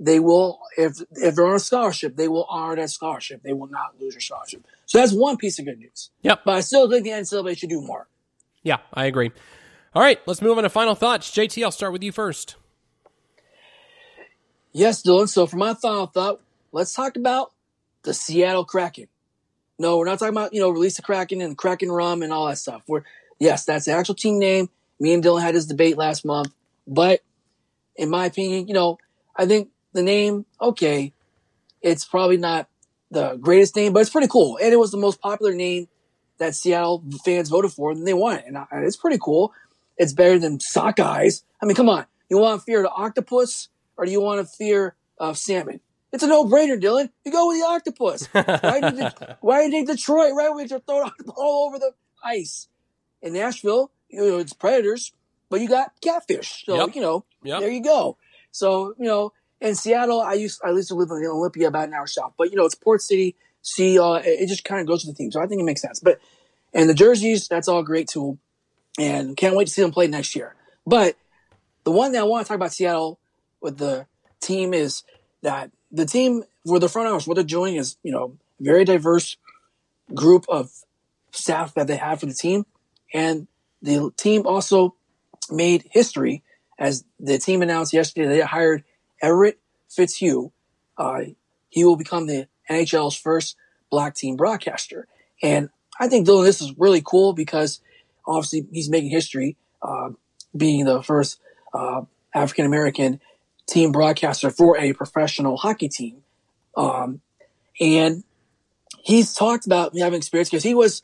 they will if if they're on a scholarship, they will honor that scholarship. They will not lose your scholarship. So that's one piece of good news. Yep. But I still think the NCAA should do more. Yeah, I agree. All right, let's move on to final thoughts. JT, I'll start with you first. Yes, Dylan. So for my final thought, let's talk about the Seattle Kraken. No, we're not talking about, you know, release the Kraken and Kraken rum and all that stuff. We're yes, that's the actual team name. Me and Dylan had this debate last month. But in my opinion, you know, I think the name, okay, it's probably not the greatest name, but it's pretty cool. And it was the most popular name that Seattle fans voted for, and they won. And it's pretty cool. It's better than Sockeyes. I mean, come on. You want fear the octopus, or do you want to fear uh, salmon? It's a no-brainer, Dylan. You go with the octopus. why, did why did Detroit Red Wings are throwing all over the ice? In Nashville, you know, it's predators, but you got catfish. So, yep. you know, yep. there you go. So, you know, in Seattle, I used I used to live in Olympia about an hour south, but you know it's Port City. See, uh, it, it just kind of goes with the theme, so I think it makes sense. But and the jerseys, that's all great too, and can't wait to see them play next year. But the one that I want to talk about Seattle with the team is that the team for the front office, what they're doing is you know very diverse group of staff that they have for the team, and the team also made history as the team announced yesterday they hired Everett Fitzhugh. Uh, he will become the NHL's first black team broadcaster. And I think Dylan, this is really cool because obviously he's making history, uh, being the first uh, African American team broadcaster for a professional hockey team. Um, and he's talked about having experience because he was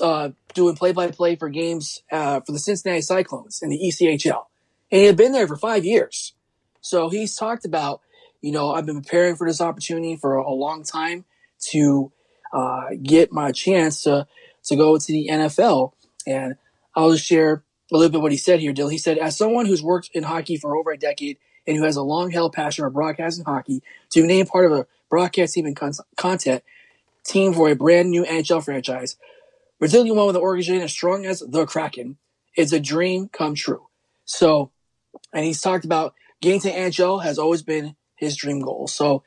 uh, doing play by play for games uh, for the Cincinnati Cyclones in the ECHL. And he had been there for five years. So he's talked about, you know, I've been preparing for this opportunity for a long time to uh, get my chance to to go to the NFL. And I'll just share a little bit what he said here, Dill. He said, as someone who's worked in hockey for over a decade and who has a long held passion for broadcasting hockey, to be named part of a broadcast team and con- content team for a brand new NHL franchise, Brazilian one with an organization as strong as the Kraken, is a dream come true. So, and he's talked about getting to NHL has always been his dream goal. So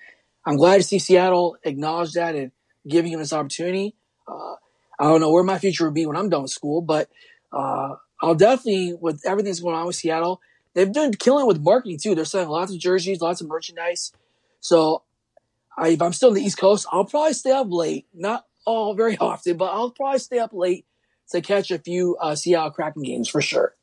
I'm glad to see Seattle acknowledge that and giving him this opportunity. Uh, I don't know where my future will be when I'm done with school, but uh, I'll definitely, with everything that's going on with Seattle, they've done killing with marketing too. They're selling lots of jerseys, lots of merchandise. So I, if I'm still on the East Coast, I'll probably stay up late. Not all very often, but I'll probably stay up late to catch a few uh, Seattle Kraken games for sure.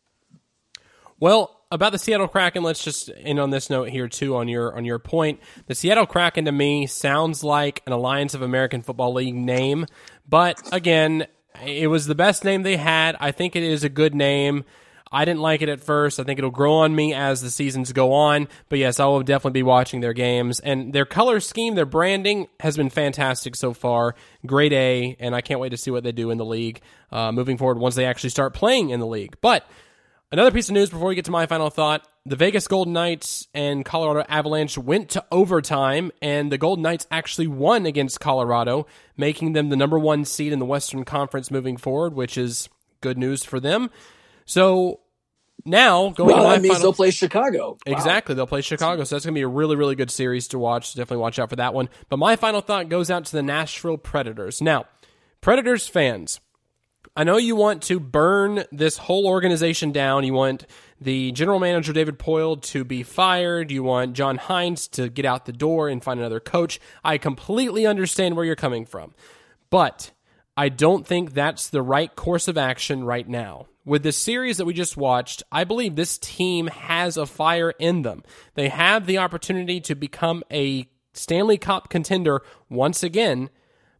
Well, about the Seattle Kraken, let's just end on this note here too. On your on your point, the Seattle Kraken to me sounds like an Alliance of American Football League name, but again, it was the best name they had. I think it is a good name. I didn't like it at first. I think it'll grow on me as the seasons go on. But yes, I will definitely be watching their games. And their color scheme, their branding has been fantastic so far. Great A. And I can't wait to see what they do in the league uh, moving forward once they actually start playing in the league. But Another piece of news before we get to my final thought the Vegas Golden Knights and Colorado Avalanche went to overtime, and the Golden Knights actually won against Colorado, making them the number one seed in the Western Conference moving forward, which is good news for them. So now going well, to my that means final, they'll play Chicago. Wow. Exactly, they'll play Chicago, so that's going to be a really, really good series to watch. Definitely watch out for that one. But my final thought goes out to the Nashville Predators. Now, Predators fans, I know you want to burn this whole organization down. You want the general manager, David Poile, to be fired. You want John Hynes to get out the door and find another coach. I completely understand where you're coming from. But I don't think that's the right course of action right now. With the series that we just watched, I believe this team has a fire in them. They have the opportunity to become a Stanley Cup contender once again,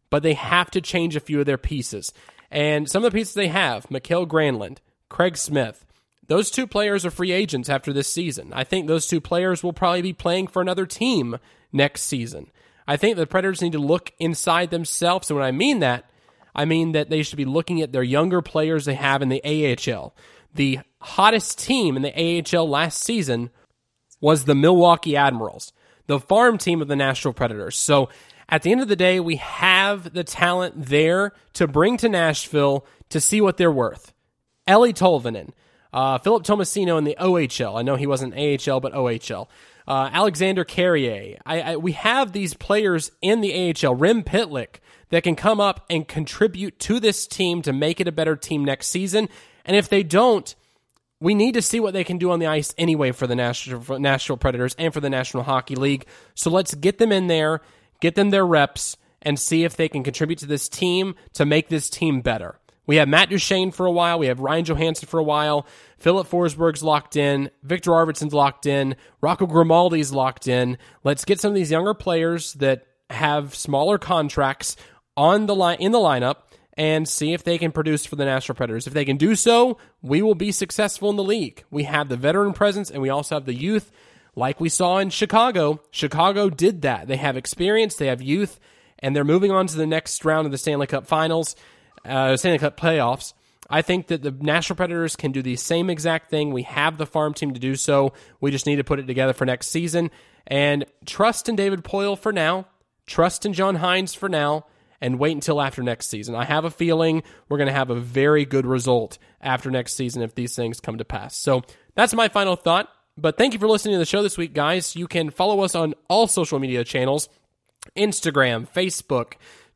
but they have to change a few of their pieces. And some of the pieces they have, Mikael Granlund, Craig Smith, those two players are free agents after this season. I think those two players will probably be playing for another team next season. I think the Predators need to look inside themselves. And when I mean that, I mean that they should be looking at their younger players they have in the AHL. The hottest team in the AHL last season was the Milwaukee Admirals, the farm team of the Nashville Predators. So at the end of the day, we have the talent there to bring to Nashville to see what they're worth. Eeli Tolvanen, uh, Philip Tomasino in the OHL. I know he wasn't AHL, but OHL. Uh, Alexander Carrier. I, I, we have these players in the AHL, Rem Pitlick, that can come up and contribute to this team to make it a better team next season. And if they don't, we need to see what they can do on the ice anyway for the National, Nashville Predators and for the National Hockey League. So let's get them in there get them their reps, and see if they can contribute to this team to make this team better. We have Matt Duchene for a while. We have Ryan Johansen for a while. Filip Forsberg's locked in. Viktor Arvidsson's locked in. Rocco Grimaldi's locked in. Let's get some of these younger players that have smaller contracts on the line in the lineup and see if they can produce for the Nashville Predators. If they can do so, we will be successful in the league. We have the veteran presence and we also have the youth like we saw in Chicago, Chicago did that. They have experience, they have youth, and they're moving on to the next round of the Stanley Cup Finals, uh, Stanley Cup playoffs. I think that the Nashville Predators can do the same exact thing. We have the farm team to do so. We just need to put it together for next season. And trust in David Poile for now, trust in John Hynes for now, and wait until after next season. I have a feeling we're going to have a very good result after next season if these things come to pass. So that's my final thought. But thank you for listening to the show this week, guys. You can follow us on all social media channels Instagram, Facebook,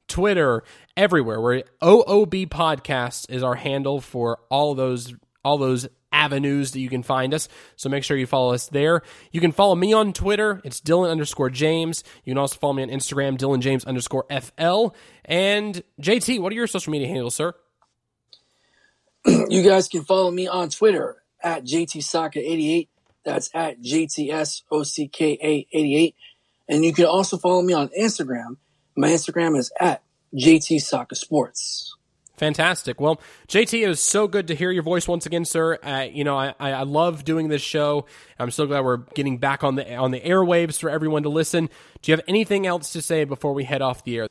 Twitter, everywhere. Where OOB Podcast is our handle for all those all those avenues that you can find us. So make sure you follow us there. You can follow me on Twitter. It's Dylan underscore James. You can also follow me on Instagram, Dylan James underscore FL. And JT, what are your social media handles, sir? You guys can follow me on Twitter at JTSocka88. That's at JTSOCKA88. And you can also follow me on Instagram. My Instagram is at JT Soccer Sports. Fantastic. Well, JT, it was so good to hear your voice once again, sir. Uh, you know, I, I love doing this show. I'm so glad we're getting back on the on the airwaves for everyone to listen. Do you have anything else to say before we head off the air?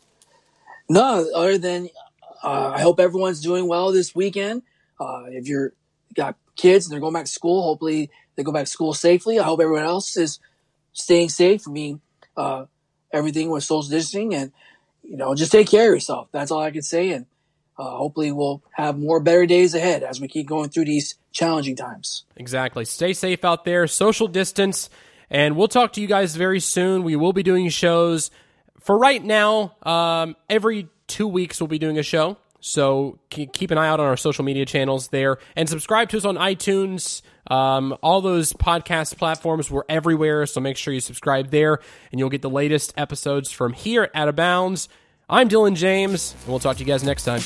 No, other than uh, I hope everyone's doing well this weekend. Uh, if you're got kids and they're going back to school, hopefully they go back to school safely. I hope everyone else is staying safe. I mean, uh, everything with social distancing and you know just take care of yourself. That's all I can say and uh, hopefully we'll have more better days ahead as we keep going through these challenging times. Exactly. Stay safe out there, social distance, and we'll talk to you guys very soon. We will be doing shows. For right now, um, every two weeks we'll be doing a show. So keep an eye out on our social media channels there and subscribe to us on iTunes. Um, all those podcast platforms, we're everywhere. So make sure you subscribe there and you'll get the latest episodes from here at Out of Bounds. I'm Dylan James, and we'll talk to you guys next time.